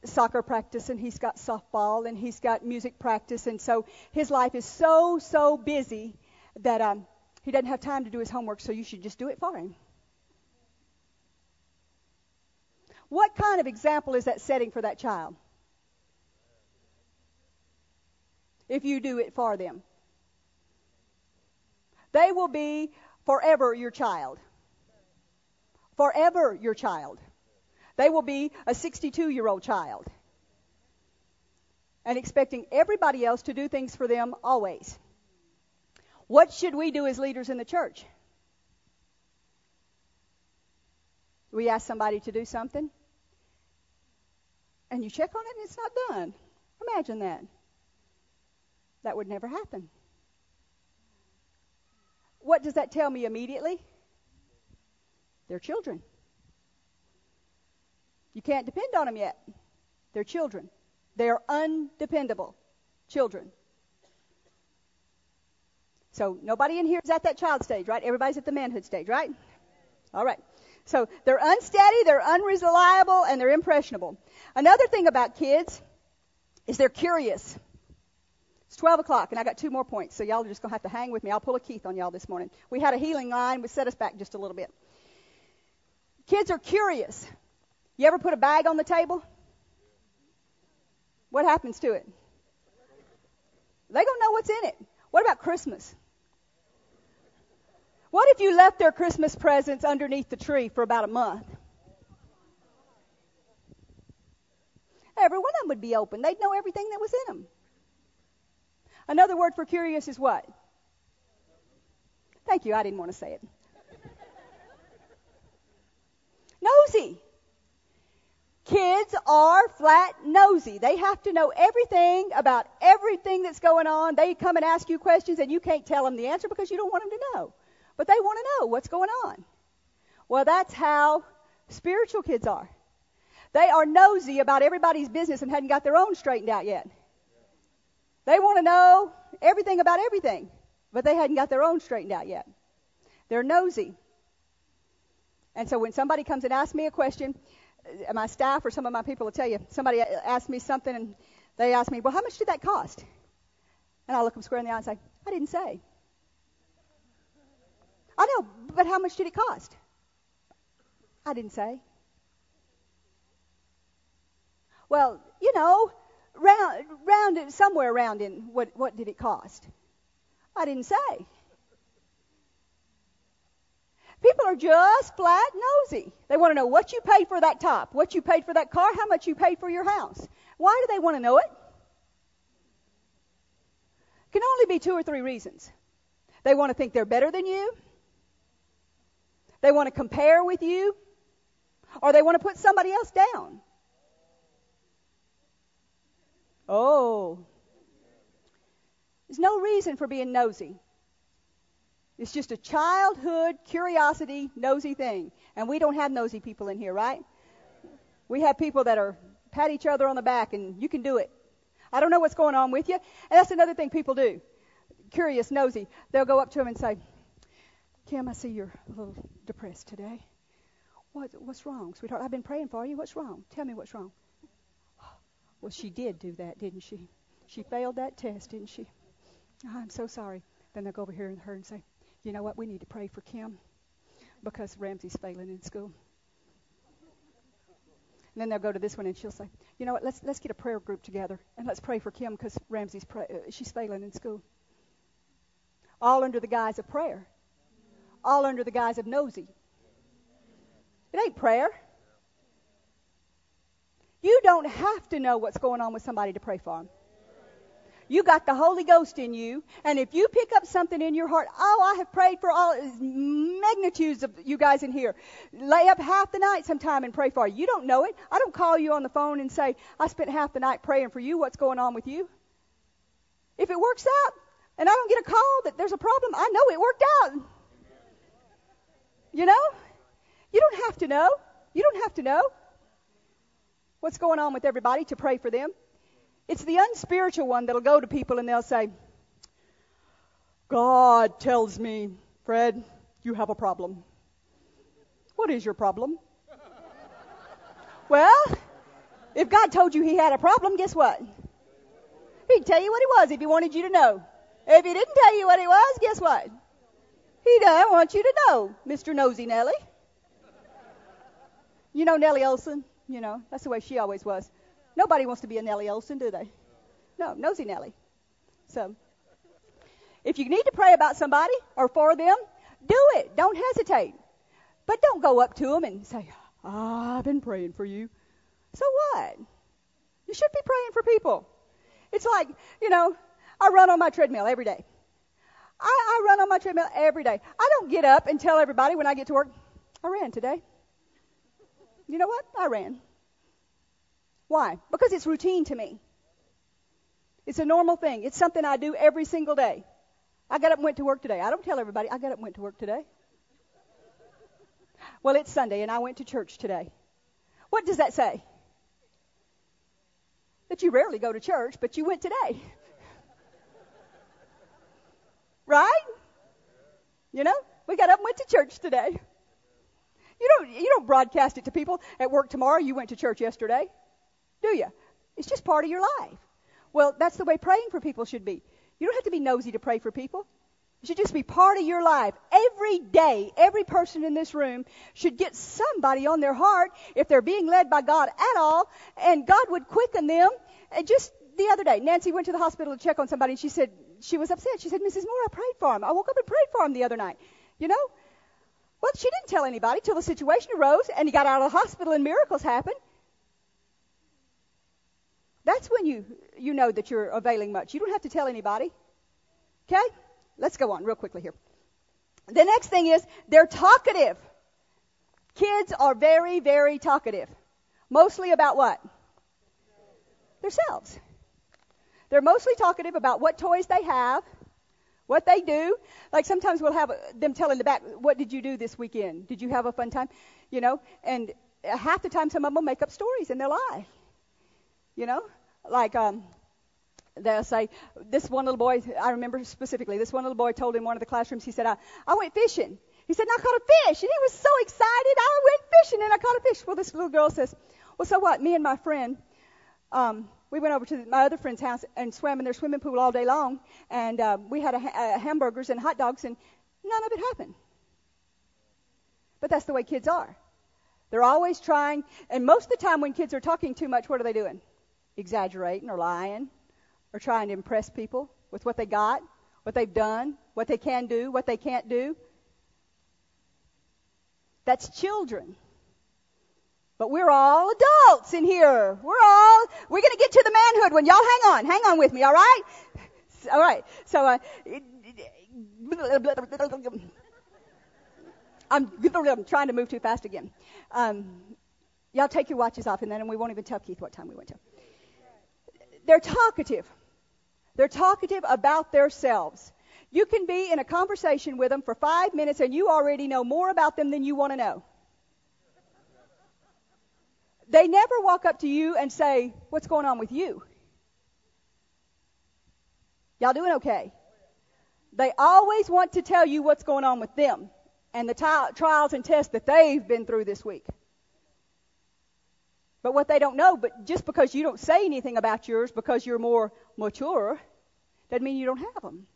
soccer practice and he's got softball and he's got music practice and so his life is so so busy that um, he doesn't have time to do his homework. So you should just do it for him. What kind of example is that setting for that child? If you do it for them, they will be forever your child. Forever your child. They will be a 62 year old child. And expecting everybody else to do things for them always. What should we do as leaders in the church? We ask somebody to do something, and you check on it and it's not done. Imagine that. That would never happen. What does that tell me immediately? They're children. You can't depend on them yet. They're children. They are undependable children. So nobody in here is at that child stage, right? Everybody's at the manhood stage, right? All right. So they're unsteady, they're unreliable, and they're impressionable. Another thing about kids is they're curious. It's 12 o'clock, and I got two more points, so y'all are just going to have to hang with me. I'll pull a Keith on y'all this morning. We had a healing line, which set us back just a little bit. Kids are curious. You ever put a bag on the table? What happens to it? They don't know what's in it. What about Christmas? What if you left their Christmas presents underneath the tree for about a month? Every one of them would be open. They'd know everything that was in them. Another word for curious is what? Thank you. I didn't want to say it. Nosy. Kids are flat nosy. They have to know everything about everything that's going on. They come and ask you questions and you can't tell them the answer because you don't want them to know. But they want to know what's going on. Well, that's how spiritual kids are. They are nosy about everybody's business and hadn't got their own straightened out yet. They want to know everything about everything, but they hadn't got their own straightened out yet. They're nosy. And so when somebody comes and asks me a question, uh, my staff or some of my people will tell you, somebody asked me something and they ask me, well, how much did that cost? And I look them square in the eye and say, I didn't say. I know, but how much did it cost? I didn't say. Well, you know, round, round somewhere around in what, what did it cost? I didn't say. People are just flat nosy. They want to know what you paid for that top, what you paid for that car, how much you paid for your house. Why do they want to know it? Can only be two or three reasons. They want to think they're better than you. They want to compare with you. Or they want to put somebody else down. Oh. There's no reason for being nosy. It's just a childhood curiosity, nosy thing. And we don't have nosy people in here, right? We have people that are pat each other on the back and you can do it. I don't know what's going on with you. And that's another thing people do. Curious, nosy. They'll go up to him and say, Kim, I see you're a little depressed today. What, what's wrong, sweetheart? I've been praying for you. What's wrong? Tell me what's wrong. Well, she did do that, didn't she? She failed that test, didn't she? I'm so sorry. Then they'll go over here and her and say, you know what? We need to pray for Kim. because Ramsey's failing in school. And then they'll go to this one and she'll say, you know what, let's, let's get a prayer group together and let's pray for Kim because Ramsey's pray, uh, she's failing in school. All under the guise of prayer. All under the guise of nosy. It ain't prayer. You don't have to know what's going on with somebody to pray for them. You got the Holy Ghost in you, and if you pick up something in your heart, oh, I have prayed for all magnitudes of you guys in here. Lay up half the night sometime and pray for you. You don't know it. I don't call you on the phone and say, I spent half the night praying for you. What's going on with you? If it works out, and I don't get a call that there's a problem, I know it worked out. You know? You don't have to know. You don't have to know what's going on with everybody to pray for them. It's the unspiritual one that'll go to people and they'll say, God tells me, Fred, you have a problem. What is your problem? well, if God told you he had a problem, guess what? He'd tell you what it was if he wanted you to know. If he didn't tell you what it was, guess what? He doesn't want you to know, Mr. Nosy Nellie. You know Nellie Olson? You know, that's the way she always was. Nobody wants to be a Nellie Olson, do they? No, nosy Nellie. So, if you need to pray about somebody or for them, do it. Don't hesitate. But don't go up to them and say, oh, I've been praying for you. So what? You should be praying for people. It's like, you know, I run on my treadmill every day. I, I run on my treadmill every day. I don't get up and tell everybody when I get to work, I ran today. You know what? I ran. Why? Because it's routine to me. It's a normal thing. It's something I do every single day. I got up and went to work today. I don't tell everybody, I got up and went to work today. Well, it's Sunday and I went to church today. What does that say? That you rarely go to church, but you went today. right? You know, we got up and went to church today. You don't, you don't broadcast it to people at work tomorrow. You went to church yesterday do you? It's just part of your life. Well, that's the way praying for people should be. You don't have to be nosy to pray for people. It should just be part of your life. Every day, every person in this room should get somebody on their heart if they're being led by God at all, and God would quicken them. And just the other day, Nancy went to the hospital to check on somebody, and she said she was upset. She said, Mrs. Moore, I prayed for him. I woke up and prayed for him the other night. You know? Well, she didn't tell anybody till the situation arose, and he got out of the hospital, and miracles happened. That's when you, you know that you're availing much. You don't have to tell anybody. Okay? Let's go on real quickly here. The next thing is they're talkative. Kids are very, very talkative. Mostly about what? Themselves. They're mostly talkative about what toys they have, what they do. Like sometimes we'll have uh, them tell in the back, what did you do this weekend? Did you have a fun time? You know, and uh, half the time some of them make up stories and they'll lie. You know, like um, they'll say, this one little boy, I remember specifically, this one little boy told in one of the classrooms, he said, I, I went fishing. He said, and I caught a fish. And he was so excited. I went fishing and I caught a fish. Well, this little girl says, well, so what? Me and my friend, um, we went over to my other friend's house and swam in their swimming pool all day long. And uh, we had a, a hamburgers and hot dogs, and none of it happened. But that's the way kids are. They're always trying. And most of the time when kids are talking too much, what are they doing? Exaggerating or lying or trying to impress people with what they got, what they've done, what they can do, what they can't do. That's children. But we're all adults in here. We're all, we're going to get to the manhood when Y'all hang on. Hang on with me, all right? All right. So, uh, I'm, I'm trying to move too fast again. Um, y'all take your watches off and then we won't even tell Keith what time we went to they're talkative. They're talkative about themselves. You can be in a conversation with them for five minutes and you already know more about them than you want to know. They never walk up to you and say, What's going on with you? Y'all doing okay? They always want to tell you what's going on with them and the t- trials and tests that they've been through this week. But what they don't know, but just because you don't say anything about yours because you're more mature, doesn't mean you don't have them.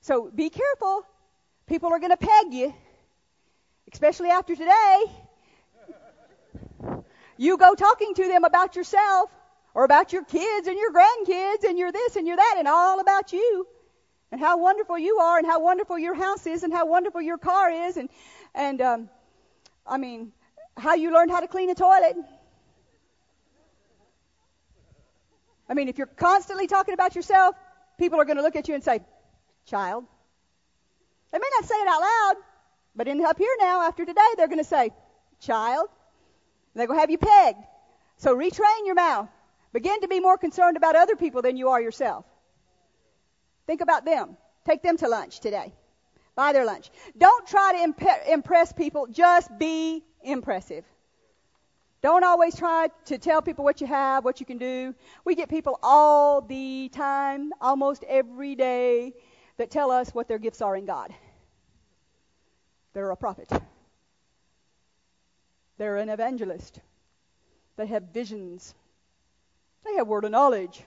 So be careful. People are going to peg you, especially after today. You go talking to them about yourself or about your kids and your grandkids and your this and your that and all about you and how wonderful you are and how wonderful your house is and how wonderful your car is and and um, I mean how you learned how to clean a toilet. I mean, if you're constantly talking about yourself, people are going to look at you and say, "Child." They may not say it out loud, but in up here now, after today, they're going to say, "Child." And they're going to have you pegged. So retrain your mouth. Begin to be more concerned about other people than you are yourself. Think about them. Take them to lunch today. Buy their lunch. Don't try to imp- impress people. Just be impressive. Don't always try to tell people what you have, what you can do. We get people all the time, almost every day, that tell us what their gifts are in God. They're a prophet. They're an evangelist. They have visions. They have word of knowledge.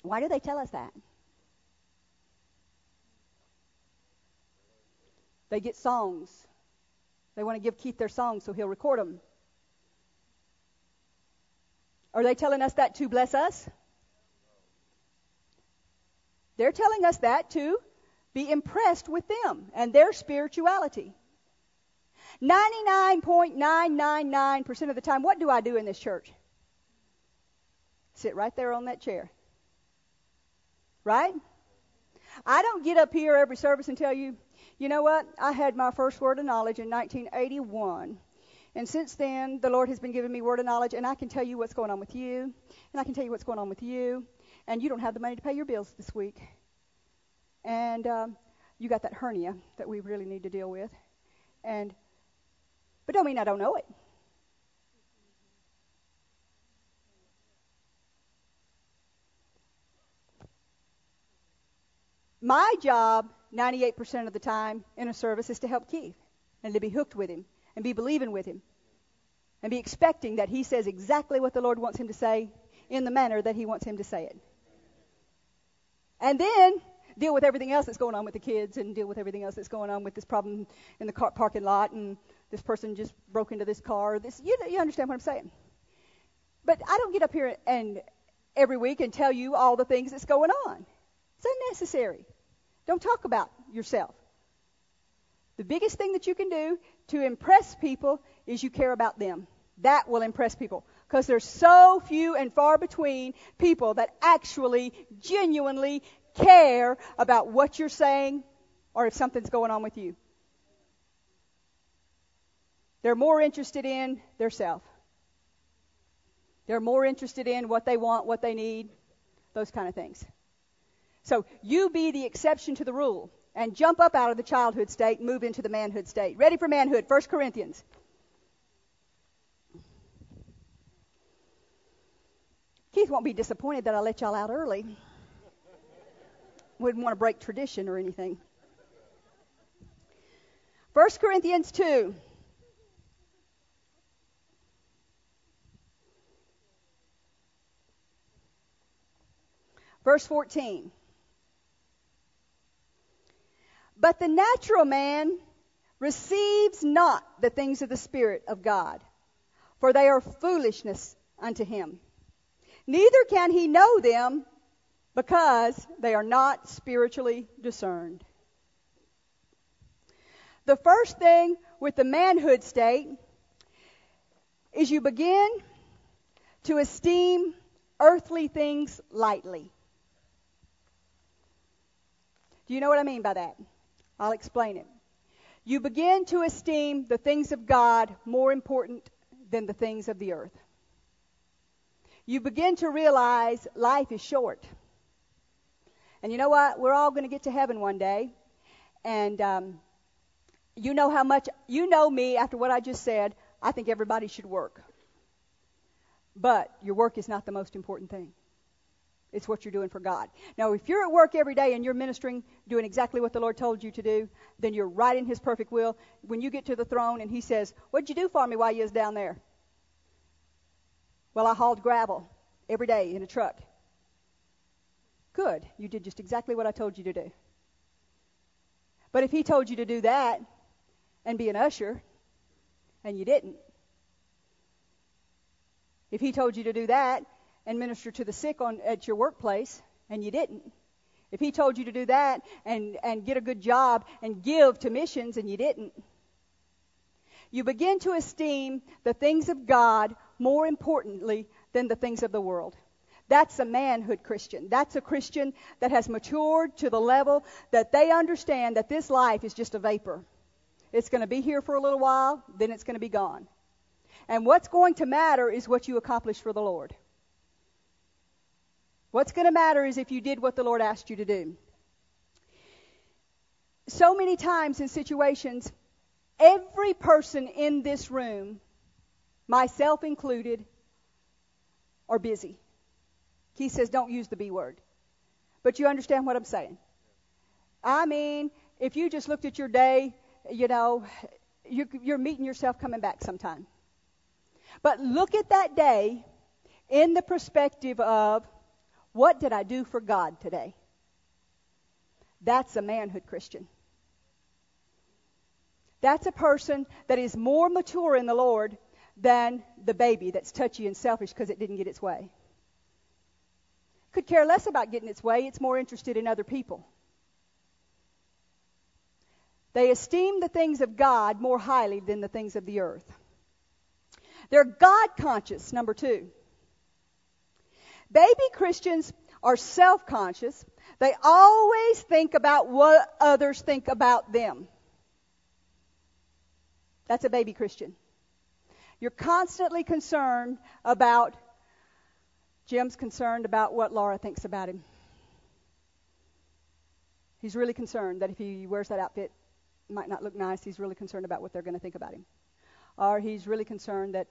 Why do they tell us that? They get songs. They want to give Keith their songs so he'll record them. Are they telling us that to bless us? They're telling us that to be impressed with them and their spirituality. 99.999% of the time, what do I do in this church? Sit right there on that chair. Right? I don't get up here every service and tell you, you know what? I had my first word of knowledge in 1981. And since then, the Lord has been giving me word of knowledge, and I can tell you what's going on with you, and I can tell you what's going on with you, and you don't have the money to pay your bills this week. And um, you got that hernia that we really need to deal with. And but don't mean I don't know it. My job, 98% of the time in a service, is to help Keith and to be hooked with him and be believing with him and be expecting that he says exactly what the Lord wants him to say in the manner that he wants him to say it. And then deal with everything else that's going on with the kids and deal with everything else that's going on with this problem in the car parking lot and this person just broke into this car. This you, you understand what I'm saying? But I don't get up here and every week and tell you all the things that's going on. It's unnecessary. Don't talk about yourself. The biggest thing that you can do to impress people is you care about them. That will impress people because there's so few and far between people that actually genuinely care about what you're saying or if something's going on with you. They're more interested in their self. They're more interested in what they want, what they need, those kind of things. So you be the exception to the rule and jump up out of the childhood state and move into the manhood state. Ready for manhood, 1 Corinthians. Keith won't be disappointed that I let y'all out early wouldn't want to break tradition or anything. 1 Corinthians 2. Verse 14. But the natural man receives not the things of the Spirit of God, for they are foolishness unto him. Neither can he know them because they are not spiritually discerned. The first thing with the manhood state is you begin to esteem earthly things lightly. Do you know what I mean by that? I'll explain it. You begin to esteem the things of God more important than the things of the earth. You begin to realize life is short. And you know what? We're all going to get to heaven one day. And um, you know how much, you know me after what I just said. I think everybody should work. But your work is not the most important thing. It's what you're doing for God. Now, if you're at work every day and you're ministering, doing exactly what the Lord told you to do, then you're right in His perfect will. When you get to the throne and He says, What'd you do for me while you was down there? Well, I hauled gravel every day in a truck. Good. You did just exactly what I told you to do. But if he told you to do that and be an usher, and you didn't, if he told you to do that and minister to the sick on at your workplace, and you didn't, if he told you to do that and, and get a good job and give to missions and you didn't, you begin to esteem the things of God more importantly than the things of the world. That's a manhood Christian. That's a Christian that has matured to the level that they understand that this life is just a vapor. It's going to be here for a little while, then it's going to be gone. And what's going to matter is what you accomplish for the Lord. What's going to matter is if you did what the Lord asked you to do. So many times in situations, every person in this room, myself included, are busy. He says, don't use the B word. But you understand what I'm saying. I mean, if you just looked at your day, you know, you're, you're meeting yourself coming back sometime. But look at that day in the perspective of what did I do for God today? That's a manhood Christian. That's a person that is more mature in the Lord than the baby that's touchy and selfish because it didn't get its way. Could care less about getting its way, it's more interested in other people. They esteem the things of God more highly than the things of the earth. They're God conscious, number two. Baby Christians are self conscious. They always think about what others think about them. That's a baby Christian. You're constantly concerned about, Jim's concerned about what Laura thinks about him. He's really concerned that if he wears that outfit, it might not look nice. He's really concerned about what they're going to think about him. Or he's really concerned that,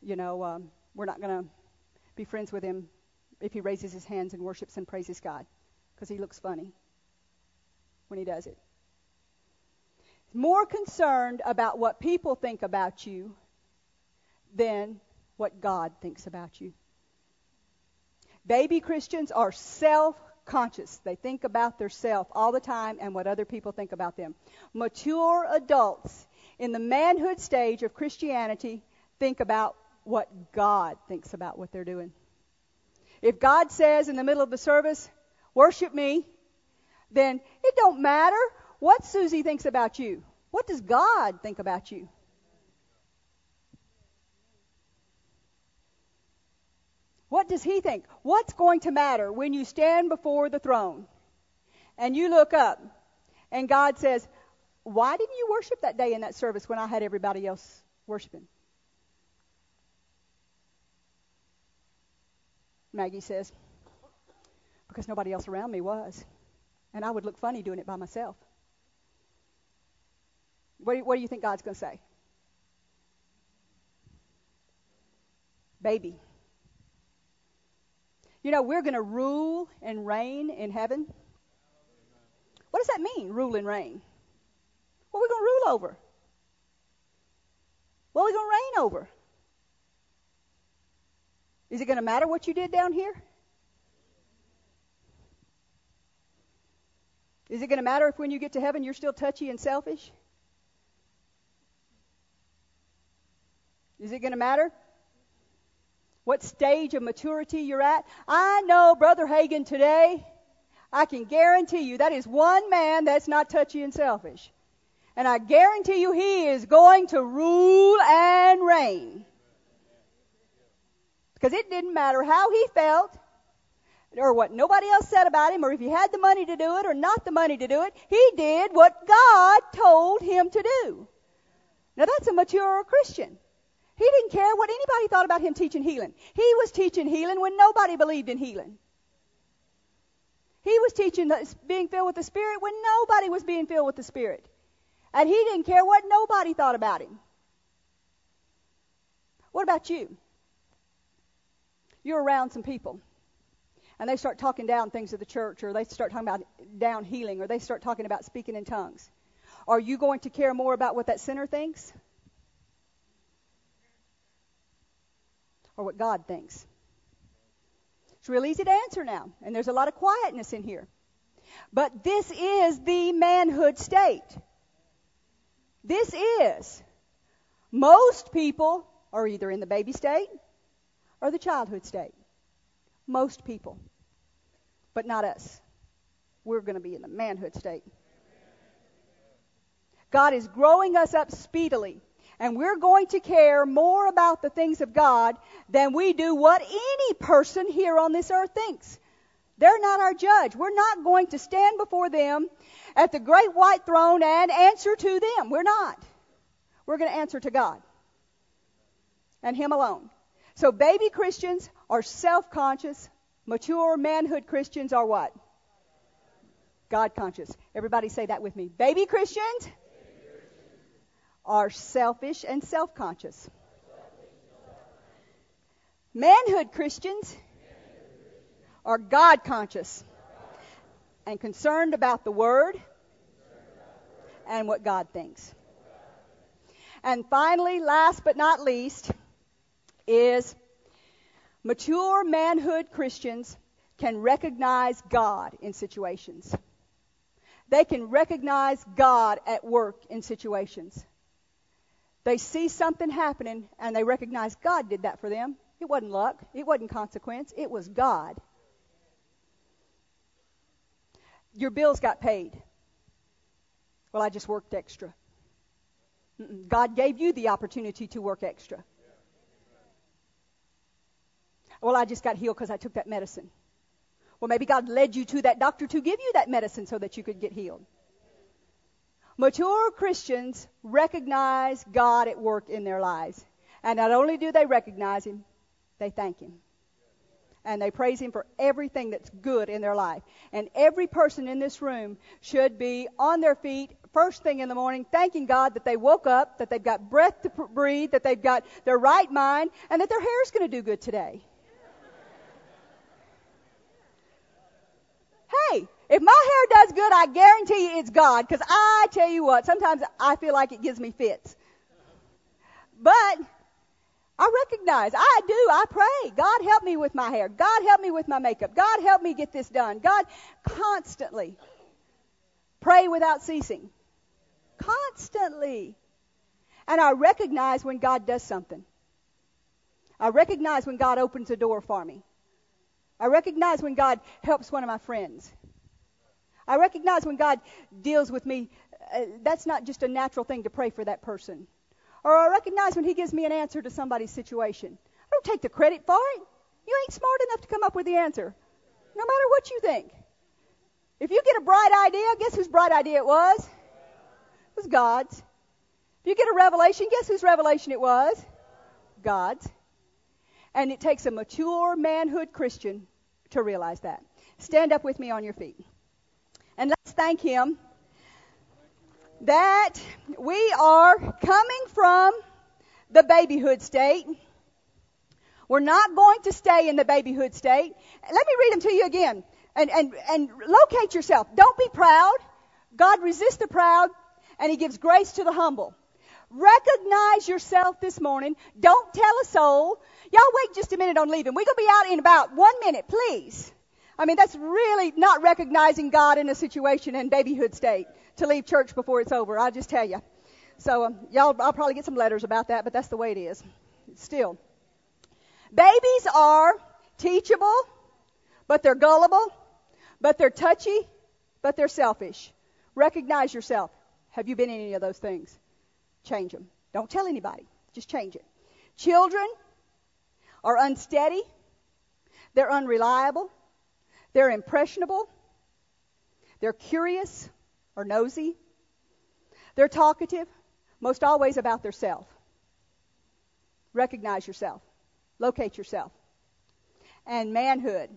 you know, um, we're not going to be friends with him if he raises his hands and worships and praises God because he looks funny when he does it. More concerned about what people think about you than what God thinks about you. Baby Christians are self conscious. They think about their self all the time and what other people think about them. Mature adults in the manhood stage of Christianity think about what God thinks about what they're doing. If God says in the middle of the service, worship me, then it don't matter what Susie thinks about you. What does God think about you? What does he think? What's going to matter when you stand before the throne and you look up and God says, Why didn't you worship that day in that service when I had everybody else worshiping? Maggie says, because nobody else around me was. And I would look funny doing it by myself. What do you, what do you think God's going to say? Baby. You know, we're going to rule and reign in heaven. What does that mean, rule and reign? What are we going to rule over? What are we going to reign over? Is it going to matter what you did down here? Is it going to matter if when you get to heaven you're still touchy and selfish? Is it going to matter? What stage of maturity you're at? I know Brother Hagin today, I can guarantee you that is one man that's not touchy and selfish. And I guarantee you he is going to rule and reign. Because it didn't matter how he felt, or what nobody else said about him, or if he had the money to do it or not the money to do it. He did what God told him to do. Now that's a mature Christian. He didn't care what anybody thought about him teaching healing. He was teaching healing when nobody believed in healing. He was teaching being filled with the Spirit when nobody was being filled with the Spirit. And he didn't care what nobody thought about him. What about you? You're around some people and they start talking down things of the church or they start talking about down healing or they start talking about speaking in tongues, are you going to care more about what that sinner thinks? Or what God thinks? It's real easy to answer now, and there's a lot of quietness in here. But this is the manhood state. This is. Most people are either in the baby state or the childhood state. Most people. But not us. We're going to be in the manhood state. God is growing us up speedily. And we're going to care more about the things of God than we do what any person here on this earth thinks. They're not our judge. We're not going to stand before them at the great white throne and answer to them. We're not. We're going to answer to God and Him alone. So baby Christians are self-conscious. Mature manhood Christians are what? God conscious. Everybody say that with me. Baby Christians are selfish and self-conscious. Manhood Christians are God conscious and concerned about the Word and what God thinks. And finally, last but not least, is mature manhood Christians can recognize God in situations. They can recognize God at work in situations. They see something happening and they recognize God did that for them. It wasn't luck. It wasn't consequence. It was God. Your bills got paid. Well, I just worked extra. God gave you the opportunity to work extra. Well, I just got healed because I took that medicine. Well, maybe God led you to that doctor to give you that medicine so that you could get healed. Mature Christians recognize God at work in their lives. And not only do they recognize Him, they thank Him and they praise Him for everything that's good in their life. And every person in this room should be on their feet first thing in the morning, thanking God that they woke up, that they've got breath to breathe, that they've got their right mind, and that their hair is going to do good today. Hey, if my hair does good, I guarantee you it's God, because I tell you what, sometimes I feel like it gives me fits. But I recognize, I do, I pray. God help me with my hair. God help me with my makeup. God help me get this done. God constantly pray without ceasing. Constantly. And I recognize when God does something. I recognize when God opens a door for me. I recognize when God helps one of my friends. I recognize when God deals with me. Uh, that's not just a natural thing to pray for that person. Or I recognize when he gives me an answer to somebody's situation. I don't take the credit for it. You ain't smart enough to come up with the answer, no matter what you think. If you get a bright idea, guess whose bright idea it was? It was God's. If you get a revelation, guess whose revelation it was? God's. And it takes a mature manhood Christian to realize that. Stand up with me on your feet. And let's thank Him that we are coming from the babyhood state. We're not going to stay in the babyhood state. Let me read them to you again and, and, and locate yourself. Don't be proud. God resists the proud and He gives grace to the humble. Recognize yourself this morning. Don't tell a soul. Y'all wait just a minute on leaving. We're going to be out in about one minute, please. I mean, that's really not recognizing God in a situation in babyhood state to leave church before it's over. I'll just tell you. So um, y'all, I'll probably get some letters about that, but that's the way it is. Still, babies are teachable, but they're gullible, but they're touchy, but they're selfish. Recognize yourself. Have you been any of those things? Change them. Don't tell anybody. Just change it. Children are unsteady. They're unreliable. They're impressionable. They're curious or nosy. They're talkative, most always about their self. Recognize yourself. Locate yourself. And manhood.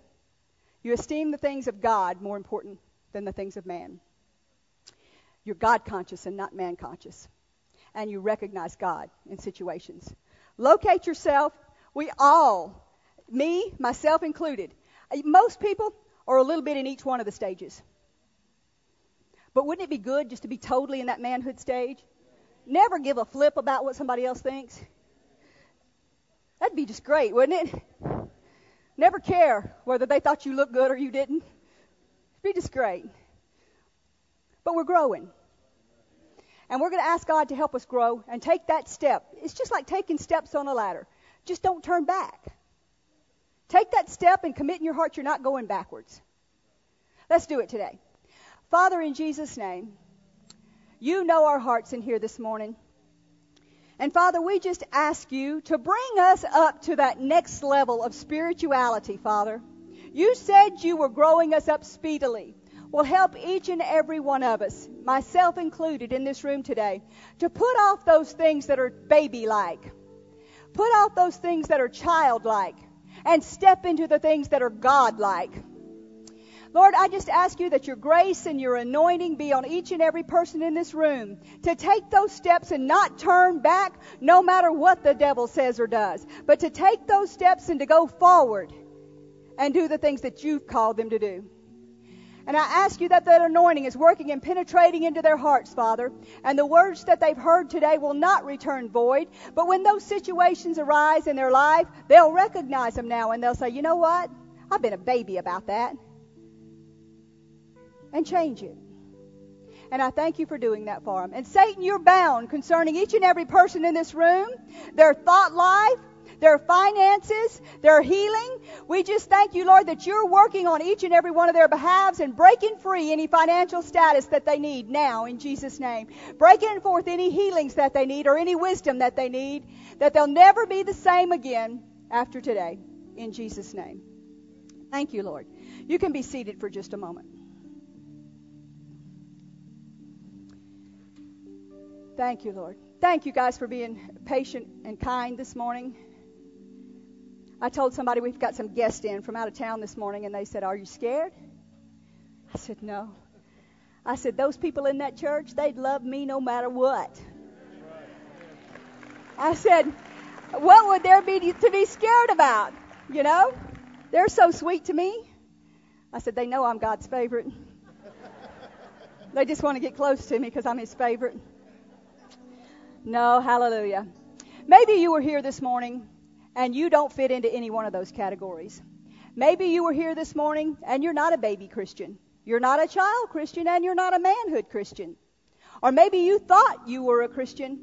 You esteem the things of God more important than the things of man. You're God conscious and not man conscious. And you recognize God in situations. Locate yourself. We all, me, myself included, most people are a little bit in each one of the stages. But wouldn't it be good just to be totally in that manhood stage? Never give a flip about what somebody else thinks. That'd be just great, wouldn't it? Never care whether they thought you looked good or you didn't. It'd be just great. but we're growing. And we're going to ask God to help us grow and take that step. It's just like taking steps on a ladder. Just don't turn back. Take that step and commit in your heart you're not going backwards. Let's do it today. Father, in Jesus' name, you know our hearts in here this morning. And Father, we just ask you to bring us up to that next level of spirituality, Father. You said you were growing us up speedily. Well, help each and every one of us, myself included in this room today, to put off those things that are baby like. Put off those things that are childlike and step into the things that are God-like. Lord, I just ask you that your grace and your anointing be on each and every person in this room to take those steps and not turn back no matter what the devil says or does, but to take those steps and to go forward and do the things that you've called them to do. And I ask you that that anointing is working and penetrating into their hearts, Father. And the words that they've heard today will not return void. But when those situations arise in their life, they'll recognize them now and they'll say, you know what? I've been a baby about that. And change it. And I thank you for doing that for them. And Satan, you're bound concerning each and every person in this room, their thought life, their finances, their healing. We just thank you, Lord, that you're working on each and every one of their behalves and breaking free any financial status that they need now in Jesus' name. Breaking forth any healings that they need or any wisdom that they need, that they'll never be the same again after today in Jesus' name. Thank you, Lord. You can be seated for just a moment. Thank you, Lord. Thank you guys for being patient and kind this morning. I told somebody we've got some guests in from out of town this morning, and they said, Are you scared? I said, No. I said, Those people in that church, they'd love me no matter what. I said, What would there be to be scared about? You know? They're so sweet to me. I said, They know I'm God's favorite. they just want to get close to me because I'm His favorite. No, hallelujah. Maybe you were here this morning and you don't fit into any one of those categories. Maybe you were here this morning and you're not a baby Christian. You're not a child Christian and you're not a manhood Christian. Or maybe you thought you were a Christian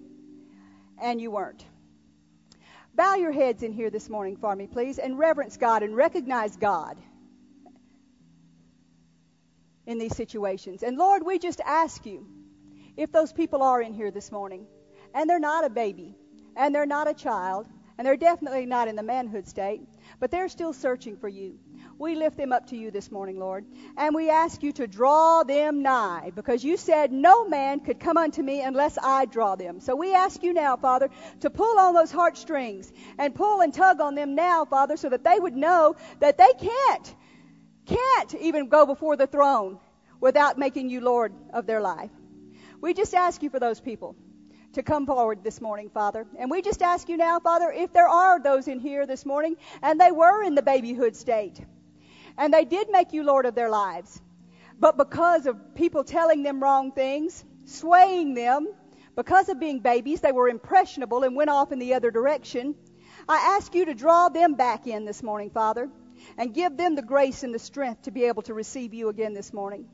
and you weren't. Bow your heads in here this morning for me, please, and reverence God and recognize God in these situations. And Lord, we just ask you if those people are in here this morning and they're not a baby and they're not a child and they're definitely not in the manhood state, but they're still searching for you. We lift them up to you this morning, Lord, and we ask you to draw them nigh, because you said no man could come unto me unless I draw them. So we ask you now, Father, to pull on those heartstrings and pull and tug on them now, Father, so that they would know that they can't, can't even go before the throne without making you Lord of their life. We just ask you for those people to come forward this morning, Father. And we just ask you now, Father, if there are those in here this morning and they were in the babyhood state and they did make you Lord of their lives, but because of people telling them wrong things, swaying them, because of being babies, they were impressionable and went off in the other direction. I ask you to draw them back in this morning, Father, and give them the grace and the strength to be able to receive you again this morning.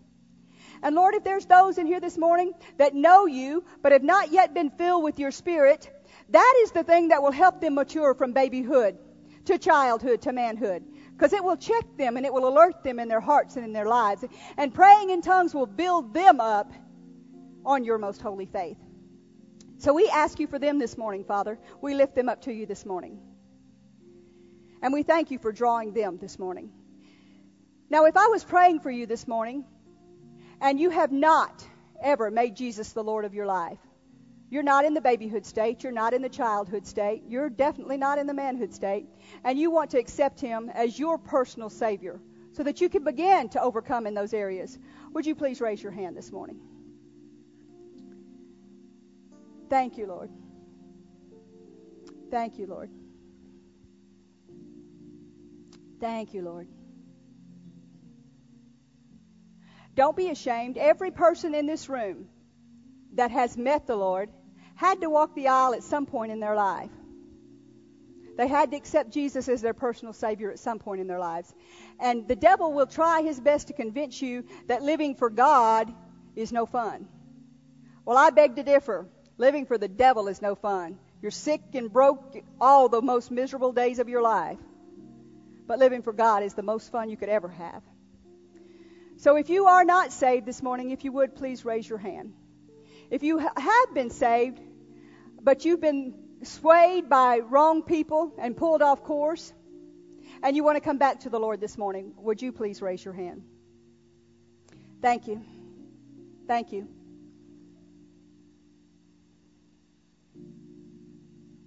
And Lord, if there's those in here this morning that know you, but have not yet been filled with your spirit, that is the thing that will help them mature from babyhood to childhood to manhood. Because it will check them and it will alert them in their hearts and in their lives. And praying in tongues will build them up on your most holy faith. So we ask you for them this morning, Father. We lift them up to you this morning. And we thank you for drawing them this morning. Now, if I was praying for you this morning, and you have not ever made Jesus the Lord of your life, you're not in the babyhood state, you're not in the childhood state, you're definitely not in the manhood state, and you want to accept Him as your personal Savior so that you can begin to overcome in those areas, would you please raise your hand this morning? Thank you, Lord. Thank you, Lord. Thank you, Lord. Don't be ashamed. Every person in this room that has met the Lord had to walk the aisle at some point in their life. They had to accept Jesus as their personal Savior at some point in their lives. And the devil will try his best to convince you that living for God is no fun. Well, I beg to differ. Living for the devil is no fun. You're sick and broke all the most miserable days of your life. But living for God is the most fun you could ever have. So if you are not saved this morning, if you would please raise your hand. If you have been saved, but you've been swayed by wrong people and pulled off course, and you want to come back to the Lord this morning, would you please raise your hand? Thank you. Thank you.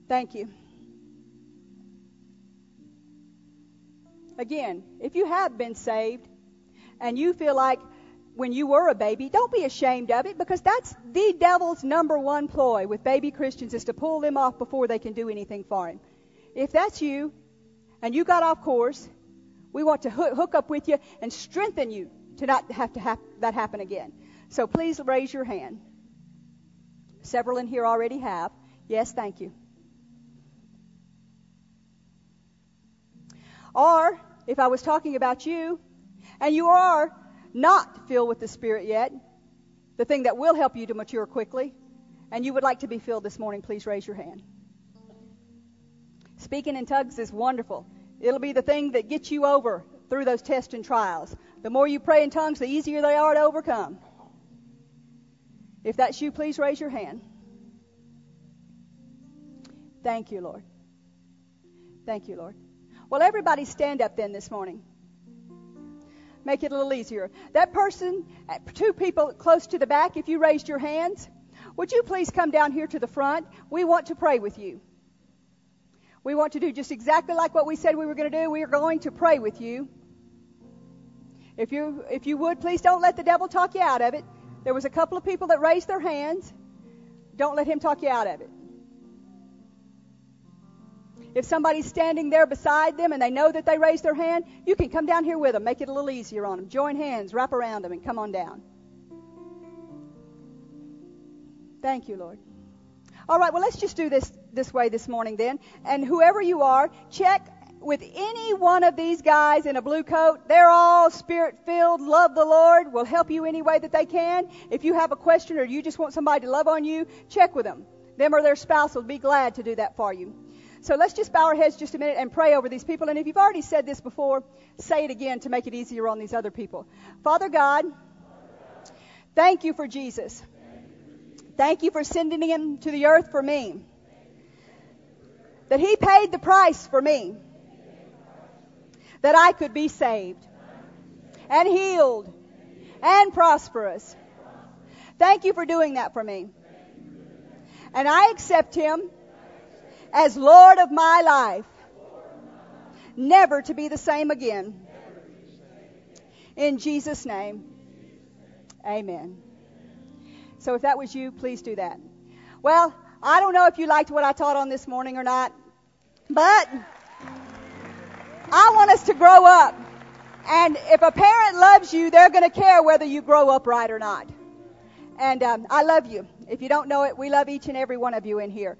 Thank you. Again, if you have been saved and you feel like when you were a baby, don't be ashamed of it because that's the devil's number one ploy with baby Christians is to pull them off before they can do anything for him. If that's you and you got off course, we want to hook up with you and strengthen you to not have to have that happen again. So please raise your hand. Several in here already have. Yes, thank you. Or if I was talking about you and you are not filled with the Spirit yet, the thing that will help you to mature quickly, and you would like to be filled this morning, please raise your hand. Speaking in tongues is wonderful. It'll be the thing that gets you over through those tests and trials. The more you pray in tongues, the easier they are to overcome. If that's you, please raise your hand. Thank you, Lord. Thank you, Lord. Well, everybody stand up then this morning. Make it a little easier. That person, uh, two people close to the back, if you raised your hands, would you please come down here to the front? We want to pray with you. We want to do just exactly like what we said we were going to do. We are going to pray with you. If you, if you would, please don't let the devil talk you out of it. There was a couple of people that raised their hands. Don't let him talk you out of it. If somebody's standing there beside them and they know that they raised their hand, you can come down here with them. Make it a little easier on them. Join hands, wrap around them, and come on down. Thank you, Lord. All right, well, let's just do this this way this morning then. And whoever you are, check with any one of these guys in a blue coat. They're all spirit filled, love the Lord, will help you any way that they can. If you have a question or you just want somebody to love on you, check with them. Them or their spouse will be glad to do that for you. So let's just bow our heads just a minute and pray over these people. And if you've already said this before, say it again to make it easier on these other people. Father God, thank you for Jesus. Thank you for sending him to the earth for me. That he paid the price for me. That I could be saved and healed and prosperous. Thank you for doing that for me. And I accept him as Lord of my life, never to be the same again. In Jesus' name, amen. So if that was you, please do that. Well, I don't know if you liked what I taught on this morning or not, but I want us to grow up. And if a parent loves you, they're going to care whether you grow up right or not. And um, I love you. If you don't know it, we love each and every one of you in here.